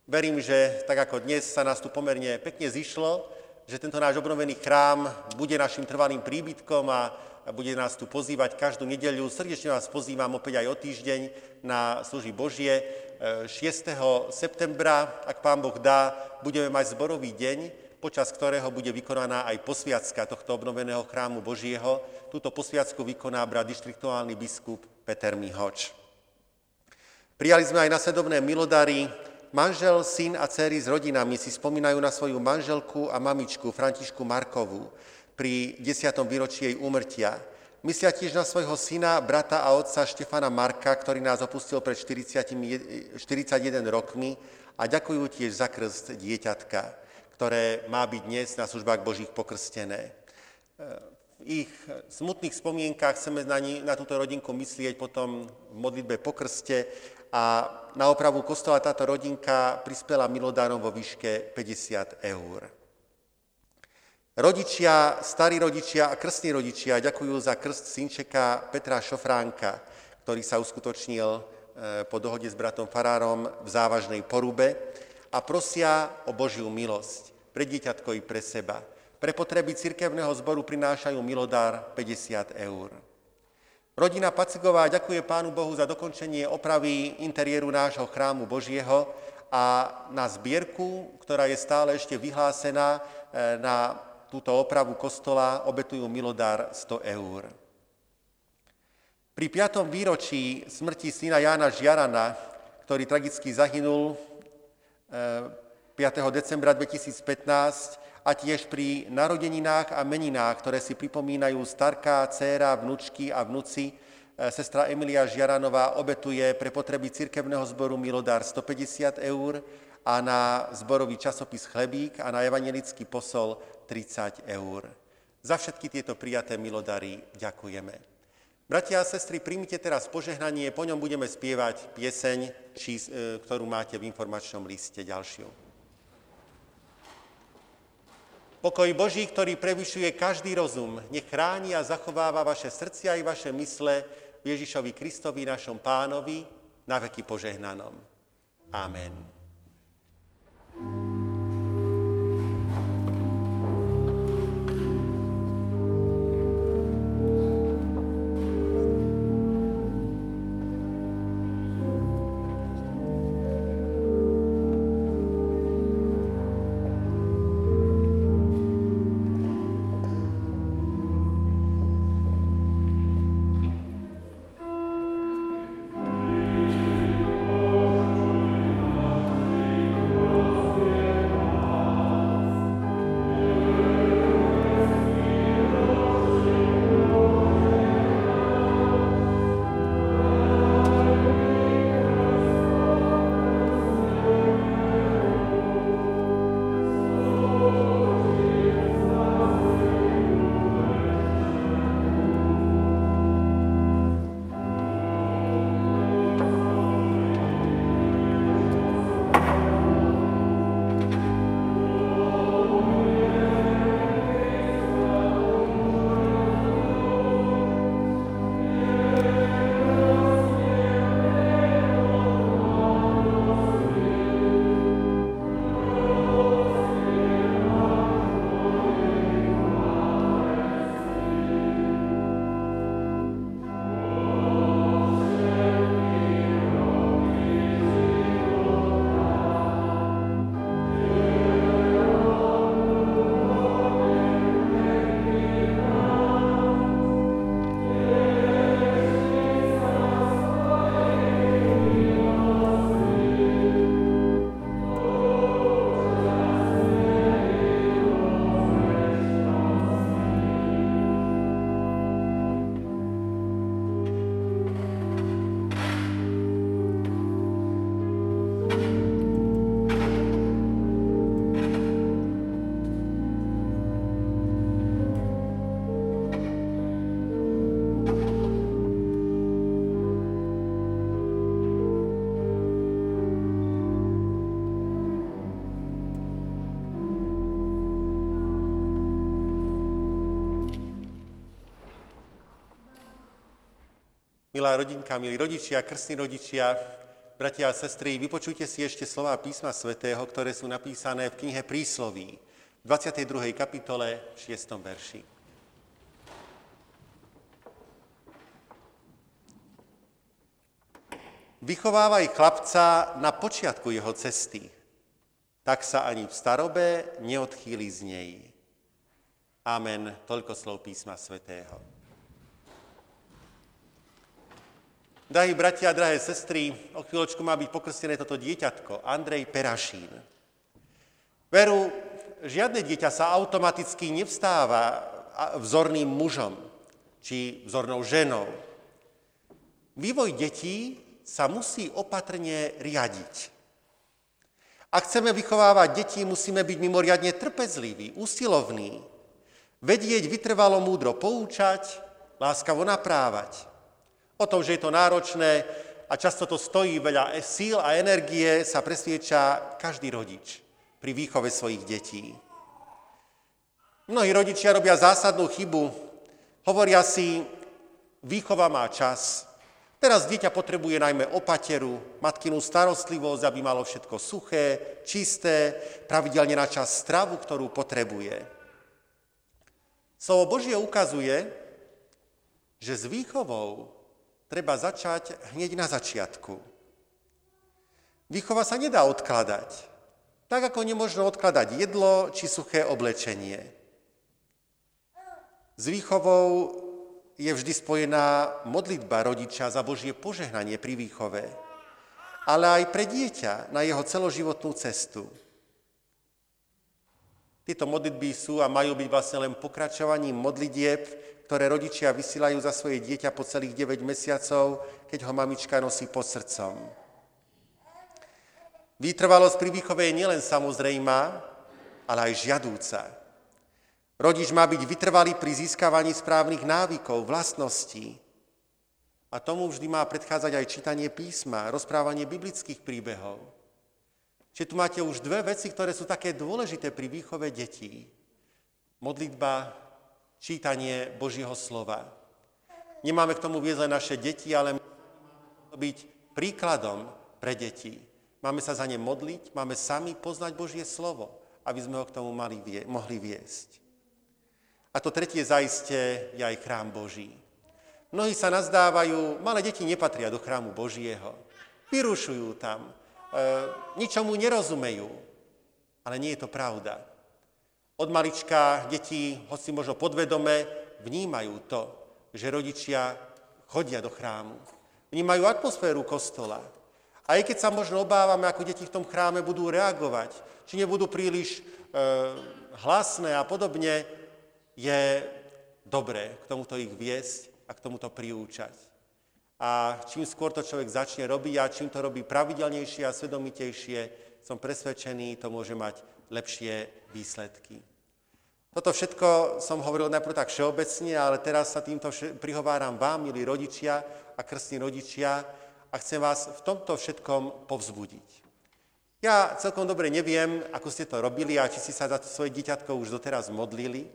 Verím, že tak ako dnes sa nás tu pomerne pekne zišlo, že tento náš obnovený chrám bude našim trvalým príbytkom a bude nás tu pozývať každú nedeľu. Srdečne vás pozývam opäť aj o týždeň na služby Božie. 6. septembra, ak Pán Boh dá, budeme mať zborový deň, počas ktorého bude vykonaná aj posviacka tohto obnoveného chrámu Božieho. Túto posviacku vykoná brat dištriktuálny biskup Peter Mihoč. Prijali sme aj nasledovné milodary. Manžel, syn a dcery s rodinami si spomínajú na svoju manželku a mamičku Františku Markovú pri 10. výročí jej úmrtia. Myslia tiež na svojho syna, brata a otca Štefana Marka, ktorý nás opustil pred 40, 41 rokmi a ďakujú tiež za krst dieťatka, ktoré má byť dnes na službách Božích pokrstené. V ich smutných spomienkách chceme na, ní, na túto rodinku myslieť potom v modlitbe po krste a na opravu kostola táto rodinka prispela milodárom vo výške 50 eur. Rodičia, starí rodičia a krstní rodičia ďakujú za krst synčeka Petra Šofránka, ktorý sa uskutočnil e, po dohode s bratom Farárom v závažnej porube a prosia o Božiu milosť pre dieťatko i pre seba. Pre potreby cirkevného zboru prinášajú milodár 50 eur. Rodina Pacigová ďakuje Pánu Bohu za dokončenie opravy interiéru nášho chrámu Božieho a na zbierku, ktorá je stále ešte vyhlásená e, na túto opravu kostola obetujú milodár 100 eur. Pri 5. výročí smrti syna Jána Žiarana, ktorý tragicky zahynul 5. Eh, decembra 2015, a tiež pri narodeninách a meninách, ktoré si pripomínajú starká, dcéra, vnúčky a vnúci, eh, sestra Emilia Žiaranová obetuje pre potreby cirkevného zboru Milodár 150 eur a na zborový časopis Chlebík a na evangelický posol 30 eur. Za všetky tieto prijaté milodary ďakujeme. Bratia a sestry, príjmite teraz požehnanie, po ňom budeme spievať pieseň, či, e, ktorú máte v informačnom liste ďalšiu. Pokoj Boží, ktorý prevyšuje každý rozum, nech chráni a zachováva vaše srdcia i vaše mysle v Ježišovi Kristovi, našom pánovi, na veky požehnanom. Amen. Milá rodinka, milí rodičia, krstní rodičia, bratia a sestry, vypočujte si ešte slova písma svätého, ktoré sú napísané v knihe Prísloví, v 22. kapitole, 6. verši. Vychovávaj chlapca na počiatku jeho cesty, tak sa ani v starobe neodchýli z nej. Amen. Toľko slov písma svätého. Drahí bratia a drahé sestry, o chvíľočku má byť pokrstené toto dieťatko, Andrej Perašín. Veru, žiadne dieťa sa automaticky nevstáva vzorným mužom či vzornou ženou. Vývoj detí sa musí opatrne riadiť. Ak chceme vychovávať deti, musíme byť mimoriadne trpezliví, usilovní, vedieť vytrvalo múdro poučať, láskavo naprávať. O tom, že je to náročné a často to stojí veľa síl a energie, sa presvieča každý rodič pri výchove svojich detí. Mnohí rodičia robia zásadnú chybu, hovoria si, výchova má čas, Teraz dieťa potrebuje najmä opateru, matkinu starostlivosť, aby malo všetko suché, čisté, pravidelne na čas stravu, ktorú potrebuje. Slovo Božie ukazuje, že s výchovou treba začať hneď na začiatku. Výchova sa nedá odkladať, tak ako nemôžno odkladať jedlo či suché oblečenie. S výchovou je vždy spojená modlitba rodiča za Božie požehnanie pri výchove, ale aj pre dieťa na jeho celoživotnú cestu. Tieto modlitby sú a majú byť vlastne len pokračovaním modlitieb, ktoré rodičia vysielajú za svoje dieťa po celých 9 mesiacov, keď ho mamička nosí pod srdcom. Výtrvalosť pri výchove je nielen samozrejmá, ale aj žiadúca. Rodič má byť vytrvalý pri získavaní správnych návykov, vlastností. A tomu vždy má predchádzať aj čítanie písma, rozprávanie biblických príbehov. Čiže tu máte už dve veci, ktoré sú také dôležité pri výchove detí. Modlitba, čítanie Božieho slova. Nemáme k tomu viesť len naše deti, ale máme byť príkladom pre deti. Máme sa za ne modliť, máme sami poznať Božie slovo, aby sme ho k tomu mali, mohli viesť. A to tretie zaiste je aj chrám Boží. Mnohí sa nazdávajú, malé deti nepatria do chrámu Božieho. Vyrušujú tam, e, ničomu nerozumejú. Ale nie je to pravda. Od malička deti, hoci možno podvedome, vnímajú to, že rodičia chodia do chrámu. Vnímajú atmosféru kostola. Aj keď sa možno obávame, ako deti v tom chráme budú reagovať, či nebudú príliš e, hlasné a podobne, je dobré k tomuto ich viesť a k tomuto priúčať. A čím skôr to človek začne robiť a čím to robí pravidelnejšie a svedomitejšie, som presvedčený, to môže mať lepšie výsledky. Toto všetko som hovoril najprv tak všeobecne, ale teraz sa týmto prihováram vám, milí rodičia a krstní rodičia, a chcem vás v tomto všetkom povzbudiť. Ja celkom dobre neviem, ako ste to robili a či ste sa za to svoje dieťatko už doteraz modlili,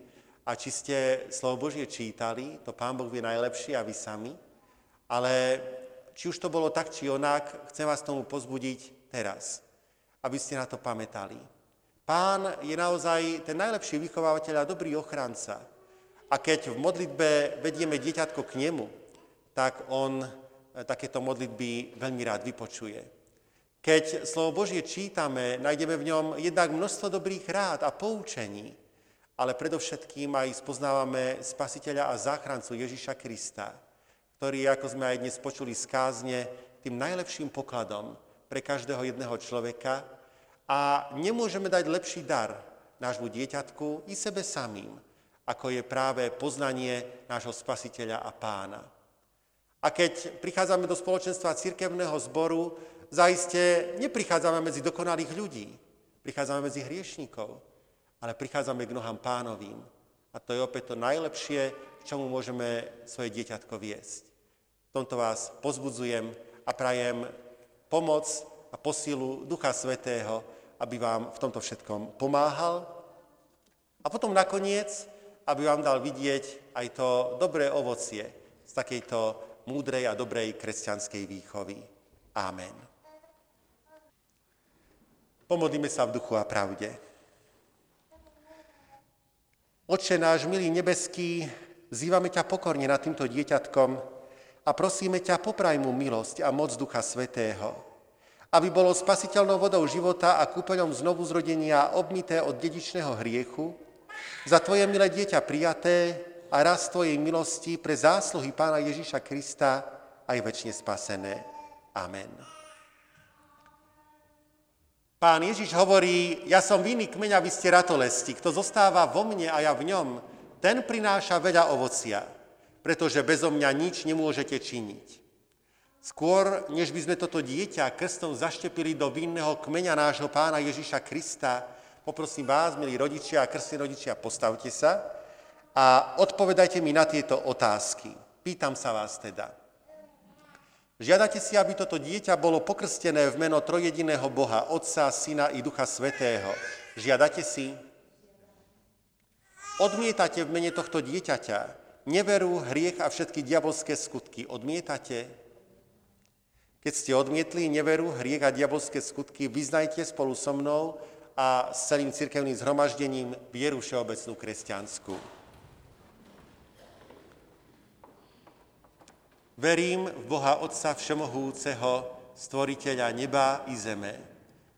a či ste slovo Božie čítali, to Pán Boh vie najlepšie a vy sami, ale či už to bolo tak, či onak, chcem vás tomu pozbudiť teraz, aby ste na to pamätali. Pán je naozaj ten najlepší vychovávateľ a dobrý ochranca. A keď v modlitbe vedieme dieťatko k nemu, tak on e, takéto modlitby veľmi rád vypočuje. Keď slovo Božie čítame, nájdeme v ňom jednak množstvo dobrých rád a poučení, ale predovšetkým aj spoznávame spasiteľa a záchrancu Ježiša Krista, ktorý, ako sme aj dnes počuli z kázne, tým najlepším pokladom pre každého jedného človeka a nemôžeme dať lepší dar nášmu dieťatku i sebe samým, ako je práve poznanie nášho spasiteľa a pána. A keď prichádzame do spoločenstva cirkevného zboru, zaiste neprichádzame medzi dokonalých ľudí, prichádzame medzi hriešníkov, ale prichádzame k nohám pánovým. A to je opäť to najlepšie, k čomu môžeme svoje dieťatko viesť. V tomto vás pozbudzujem a prajem pomoc a posilu Ducha Svetého, aby vám v tomto všetkom pomáhal. A potom nakoniec, aby vám dal vidieť aj to dobré ovocie z takejto múdrej a dobrej kresťanskej výchovy. Amen. Pomodlíme sa v duchu a pravde. Oče náš, milý nebeský, zývame ťa pokorne nad týmto dieťatkom a prosíme ťa, popraj mu milosť a moc Ducha Svetého, aby bolo spasiteľnou vodou života a kúpeľom znovu zrodenia obmité od dedičného hriechu, za Tvoje milé dieťa prijaté a raz Tvojej milosti pre zásluhy Pána Ježíša Krista aj väčšine spasené. Amen. Pán Ježiš hovorí, ja som vinný kmeňa, vy ste ratolesti. Kto zostáva vo mne a ja v ňom, ten prináša veľa ovocia, pretože bezo mňa nič nemôžete činiť. Skôr, než by sme toto dieťa krstom zaštepili do vinného kmeňa nášho pána Ježiša Krista, poprosím vás, milí rodičia a krstní rodičia, postavte sa a odpovedajte mi na tieto otázky. Pýtam sa vás teda. Žiadate si, aby toto dieťa bolo pokrstené v meno trojediného Boha, Otca, Syna i Ducha Svetého. Žiadate si? Odmietate v mene tohto dieťaťa neveru, hriech a všetky diabolské skutky. Odmietate? Keď ste odmietli neveru, hriech a diabolské skutky, vyznajte spolu so mnou a s celým cirkevným zhromaždením vieru všeobecnú kresťanskú. Verím v Boha Otca Všemohúceho, stvoriteľa neba i zeme.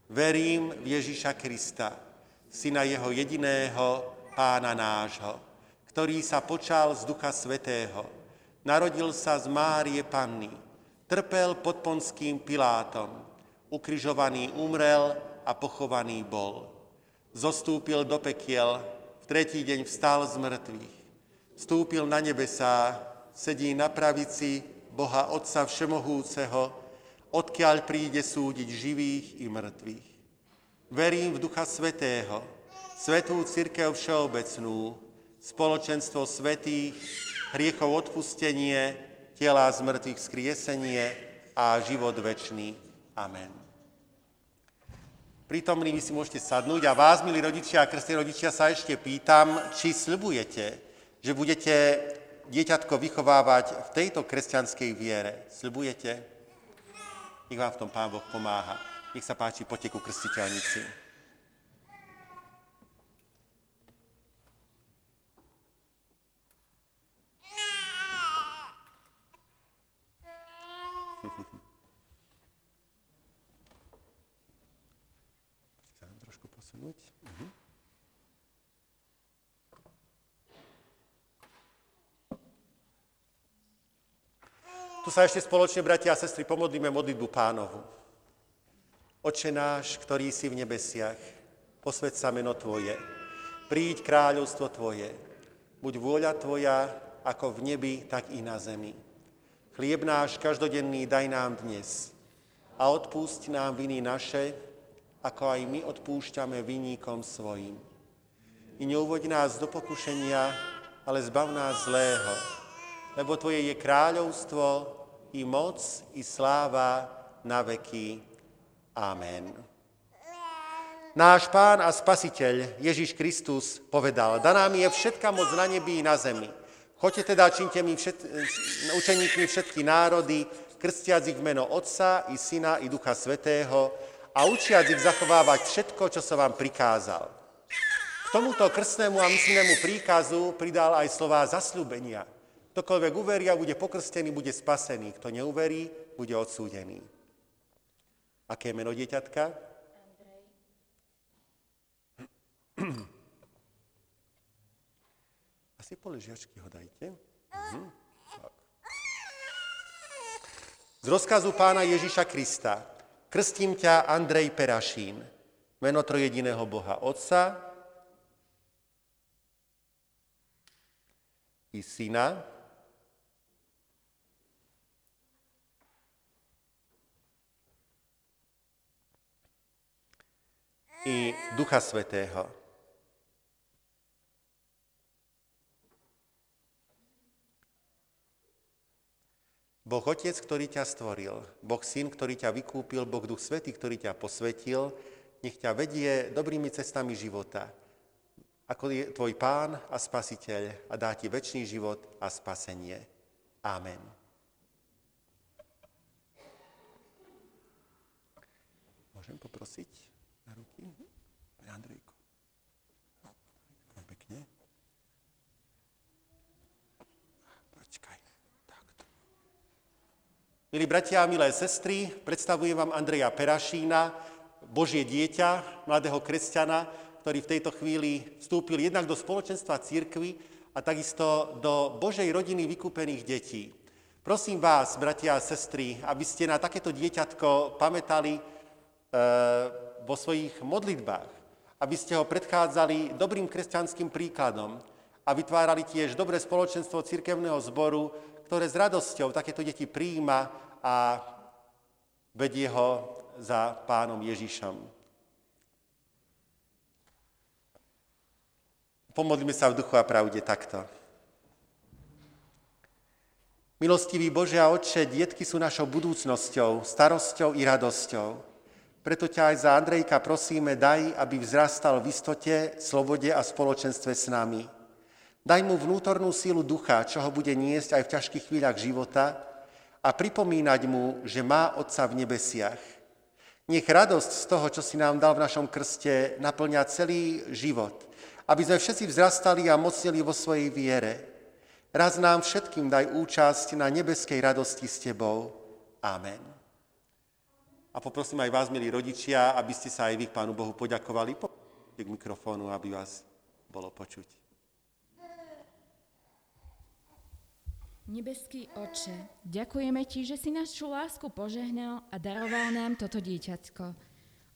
Verím v Ježíša Krista, syna jeho jediného, pána nášho, ktorý sa počal z Ducha Svetého. Narodil sa z Márie Panny, trpel pod ponským Pilátom, ukrižovaný umrel a pochovaný bol. Zostúpil do pekiel, v tretí deň vstal z mŕtvych. Vstúpil na nebesá, sedí na pravici Boha Otca Všemohúceho, odkiaľ príde súdiť živých i mŕtvych. Verím v Ducha Svetého, Svetú Církev Všeobecnú, spoločenstvo svetých, hriechov odpustenie, tela z mŕtvych skriesenie a život večný. Amen. Prítomní vy si môžete sadnúť a vás, milí rodičia a krstní rodičia, sa ešte pýtam, či sľubujete, že budete dieťatko vychovávať v tejto kresťanskej viere. Sľubujete? Nech vám v tom Pán Boh pomáha. Nech sa páči, poďte ku krstiteľnici. Tu sa ešte spoločne, bratia a sestry, pomodlíme modlitbu pánovu. Oče náš, ktorý si v nebesiach, posved sa meno Tvoje, príď kráľovstvo Tvoje, buď vôľa Tvoja, ako v nebi, tak i na zemi. Chlieb náš každodenný daj nám dnes a odpúšť nám viny naše, ako aj my odpúšťame viníkom svojim. I neuvoď nás do pokušenia, ale zbav nás zlého, lebo Tvoje je kráľovstvo, i moc, i sláva na veky. Amen. Náš Pán a Spasiteľ Ježiš Kristus povedal, daná mi je všetká moc na nebi i na zemi. Choďte teda, činte mi všet, učeníkmi všetky národy, krstiac ich meno Otca i Syna i Ducha Svetého a učiac ich zachovávať všetko, čo som vám prikázal. K tomuto krstnému a myslenému príkazu pridal aj slová zasľúbenia – Ktokoľvek uverí a bude pokrstený, bude spasený. Kto neuverí, bude odsúdený. Aké je meno dieťatka? Andrej. Asi po ležiačky ho dajte. Mhm. Tak. Z rozkazu pána Ježíša Krista. Krstím ťa Andrej Perašín, meno trojediného Boha Otca i Syna i Ducha Svetého. Boh Otec, ktorý ťa stvoril, Boh Syn, ktorý ťa vykúpil, Boh Duch Svetý, ktorý ťa posvetil, nech ťa vedie dobrými cestami života, ako je tvoj Pán a Spasiteľ a dá ti väčší život a spasenie. Amen. Môžem poprosiť? Milí bratia milé sestry, predstavujem vám Andreja Perašína, Božie dieťa, mladého kresťana, ktorý v tejto chvíli vstúpil jednak do spoločenstva církvy a takisto do Božej rodiny vykúpených detí. Prosím vás, bratia a sestry, aby ste na takéto dieťatko pamätali e, vo svojich modlitbách, aby ste ho predchádzali dobrým kresťanským príkladom a vytvárali tiež dobré spoločenstvo cirkevného zboru, ktoré s radosťou takéto deti prijíma a vedie ho za pánom Ježišom. Pomodlíme sa v duchu a pravde takto. Milostivý Bože a Otče, dietky sú našou budúcnosťou, starosťou i radosťou. Preto ťa aj za Andrejka prosíme, daj, aby vzrastal v istote, slobode a spoločenstve s nami. Daj mu vnútornú sílu ducha, čo ho bude niesť aj v ťažkých chvíľach života a pripomínať mu, že má Otca v nebesiach. Nech radosť z toho, čo si nám dal v našom krste, naplňa celý život, aby sme všetci vzrastali a mocnili vo svojej viere Raz nám všetkým daj účasť na nebeskej radosti s Tebou. Amen. A poprosím aj vás, milí rodičia, aby ste sa aj vy k Pánu Bohu poďakovali. Poďte k mikrofónu, aby vás bolo počuť. Nebeský oče, ďakujeme Ti, že si našu lásku požehnal a daroval nám toto dieťatko.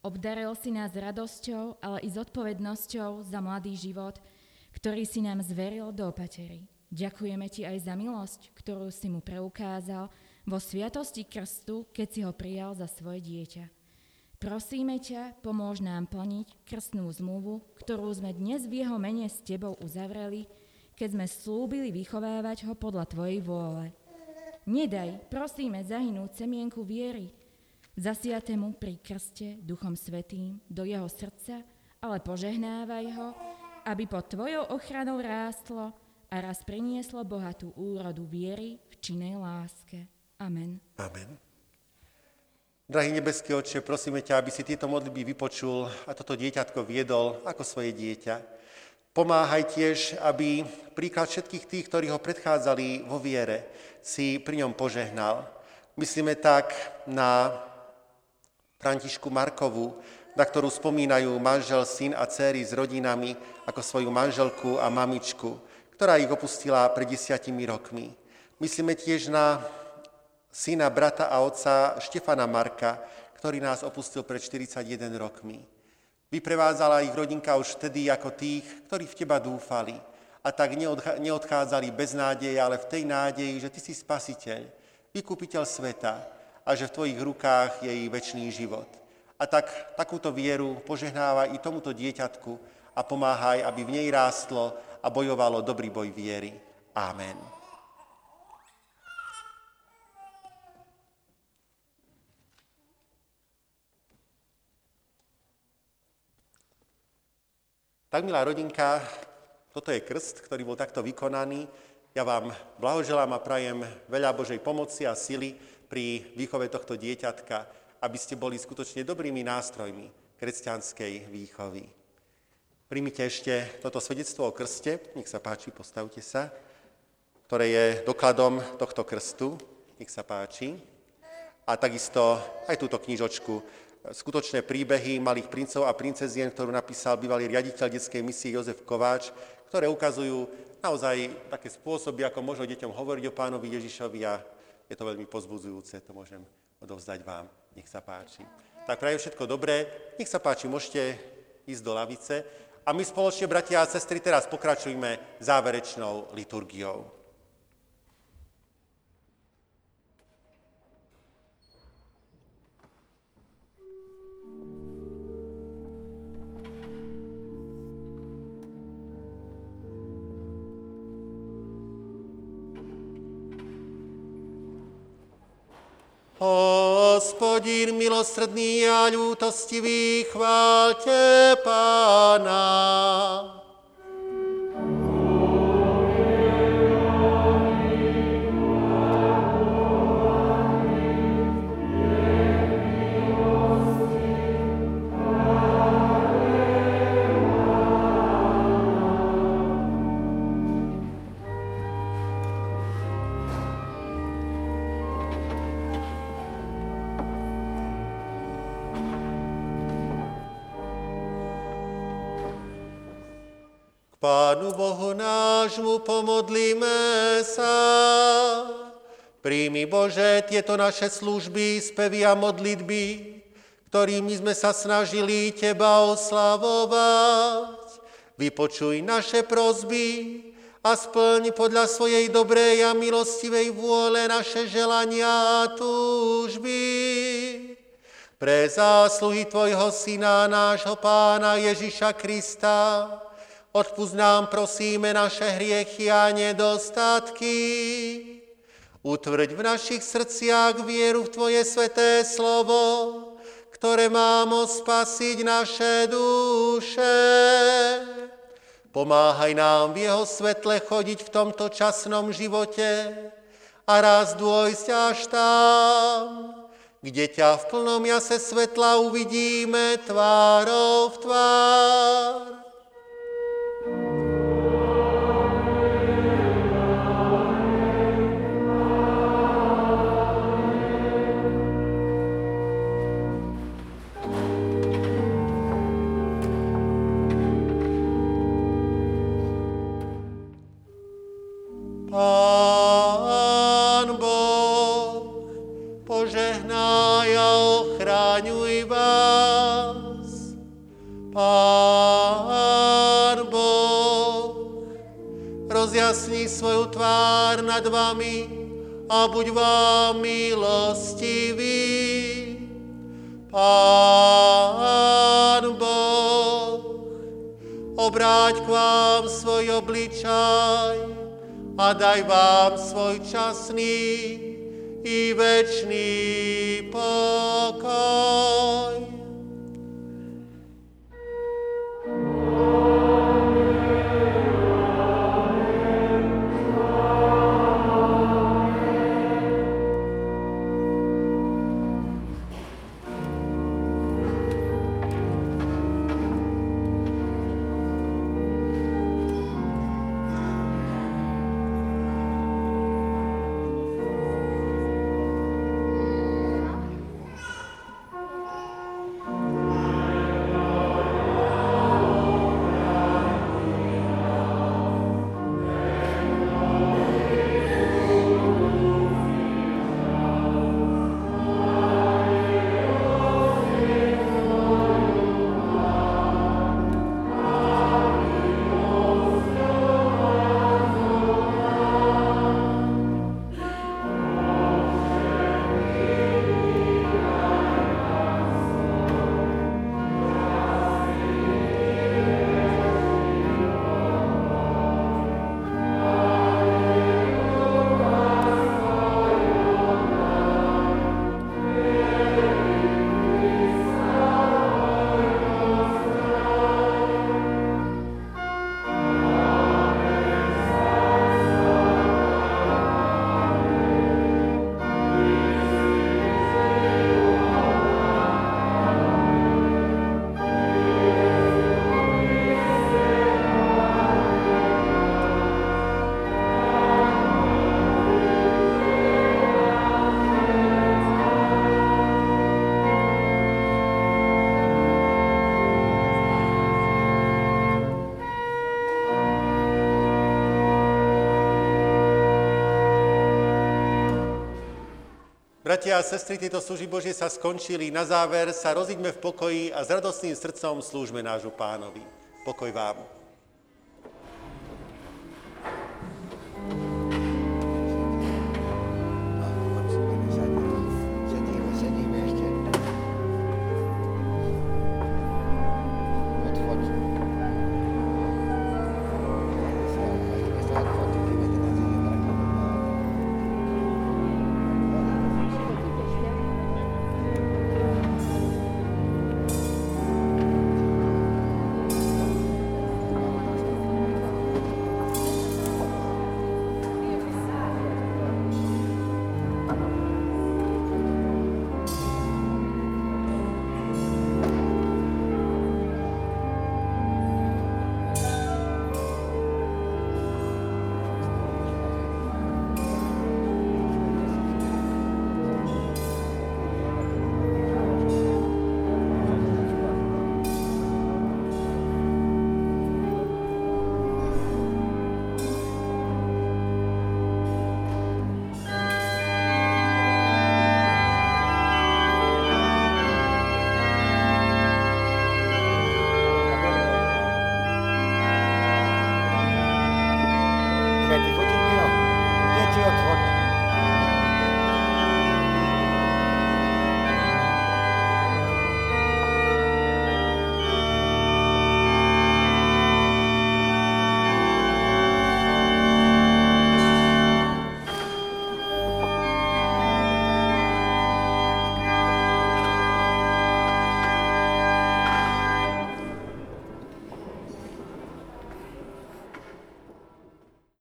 Obdaril si nás radosťou, ale i zodpovednosťou za mladý život, ktorý si nám zveril do opatery. Ďakujeme ti aj za milosť, ktorú si mu preukázal vo sviatosti krstu, keď si ho prijal za svoje dieťa. Prosíme ťa, pomôž nám plniť krstnú zmluvu, ktorú sme dnes v jeho mene s tebou uzavreli, keď sme slúbili vychovávať ho podľa tvojej vôle. Nedaj, prosíme, zahynúť semienku viery, zasiatému pri krste Duchom Svetým do jeho srdca, ale požehnávaj ho, aby pod tvojou ochranou rástlo a raz prinieslo bohatú úrodu viery v činej láske. Amen. Amen. Drahý nebeský oče, prosíme ťa, aby si tieto modlitby vypočul a toto dieťatko viedol ako svoje dieťa. Pomáhaj tiež, aby príklad všetkých tých, ktorí ho predchádzali vo viere, si pri ňom požehnal. Myslíme tak na Františku Markovu, na ktorú spomínajú manžel, syn a céry s rodinami ako svoju manželku a mamičku ktorá ich opustila pred desiatimi rokmi. Myslíme tiež na syna, brata a otca Štefana Marka, ktorý nás opustil pred 41 rokmi. Vyprevádzala ich rodinka už vtedy ako tých, ktorí v teba dúfali a tak neodchádzali bez nádeje, ale v tej nádeji, že ty si spasiteľ, vykupiteľ sveta a že v tvojich rukách je jej väčší život. A tak takúto vieru požehnáva i tomuto dieťatku a pomáhaj, aby v nej rástlo a bojovalo dobrý boj viery. Amen. Tak, milá rodinka, toto je krst, ktorý bol takto vykonaný. Ja vám blahoželám a prajem veľa Božej pomoci a sily pri výchove tohto dieťatka, aby ste boli skutočne dobrými nástrojmi kresťanskej výchovy. Príjmite ešte toto svedectvo o krste, nech sa páči, postavte sa, ktoré je dokladom tohto krstu, nech sa páči. A takisto aj túto knižočku, skutočné príbehy malých princov a princezien, ktorú napísal bývalý riaditeľ detskej misie Jozef Kováč, ktoré ukazujú naozaj také spôsoby, ako možno deťom hovoriť o pánovi Ježišovi a je to veľmi pozbudzujúce, to môžem odovzdať vám. Nech sa páči. Tak prajem všetko dobré, nech sa páči, môžete ísť do lavice. A my spoločne, bratia a sestry, teraz pokračujeme záverečnou liturgiou. Hospodin milosrdný a ľútostivý, chválte Pána. Pánu Bohu nášmu pomodlíme sa. Príjmi Bože tieto naše služby, spevy a modlitby, ktorými sme sa snažili Teba oslavovať. Vypočuj naše prozby a splň podľa svojej dobrej a milostivej vôle naše želania a túžby. Pre zásluhy Tvojho Syna, nášho Pána Ježiša Krista, Odpust nám, prosíme, naše hriechy a nedostatky. Utvrď v našich srdciach vieru v Tvoje sveté slovo, ktoré má moc spasiť naše duše. Pomáhaj nám v jeho svetle chodiť v tomto časnom živote a raz dôjsť až tam, kde ťa v plnom jase svetla uvidíme tvárov v tvár. Bratia a sestry, tieto služby Božie sa skončili. Na záver sa rozíďme v pokoji a s radostným srdcom slúžme nášu pánovi. Pokoj vám.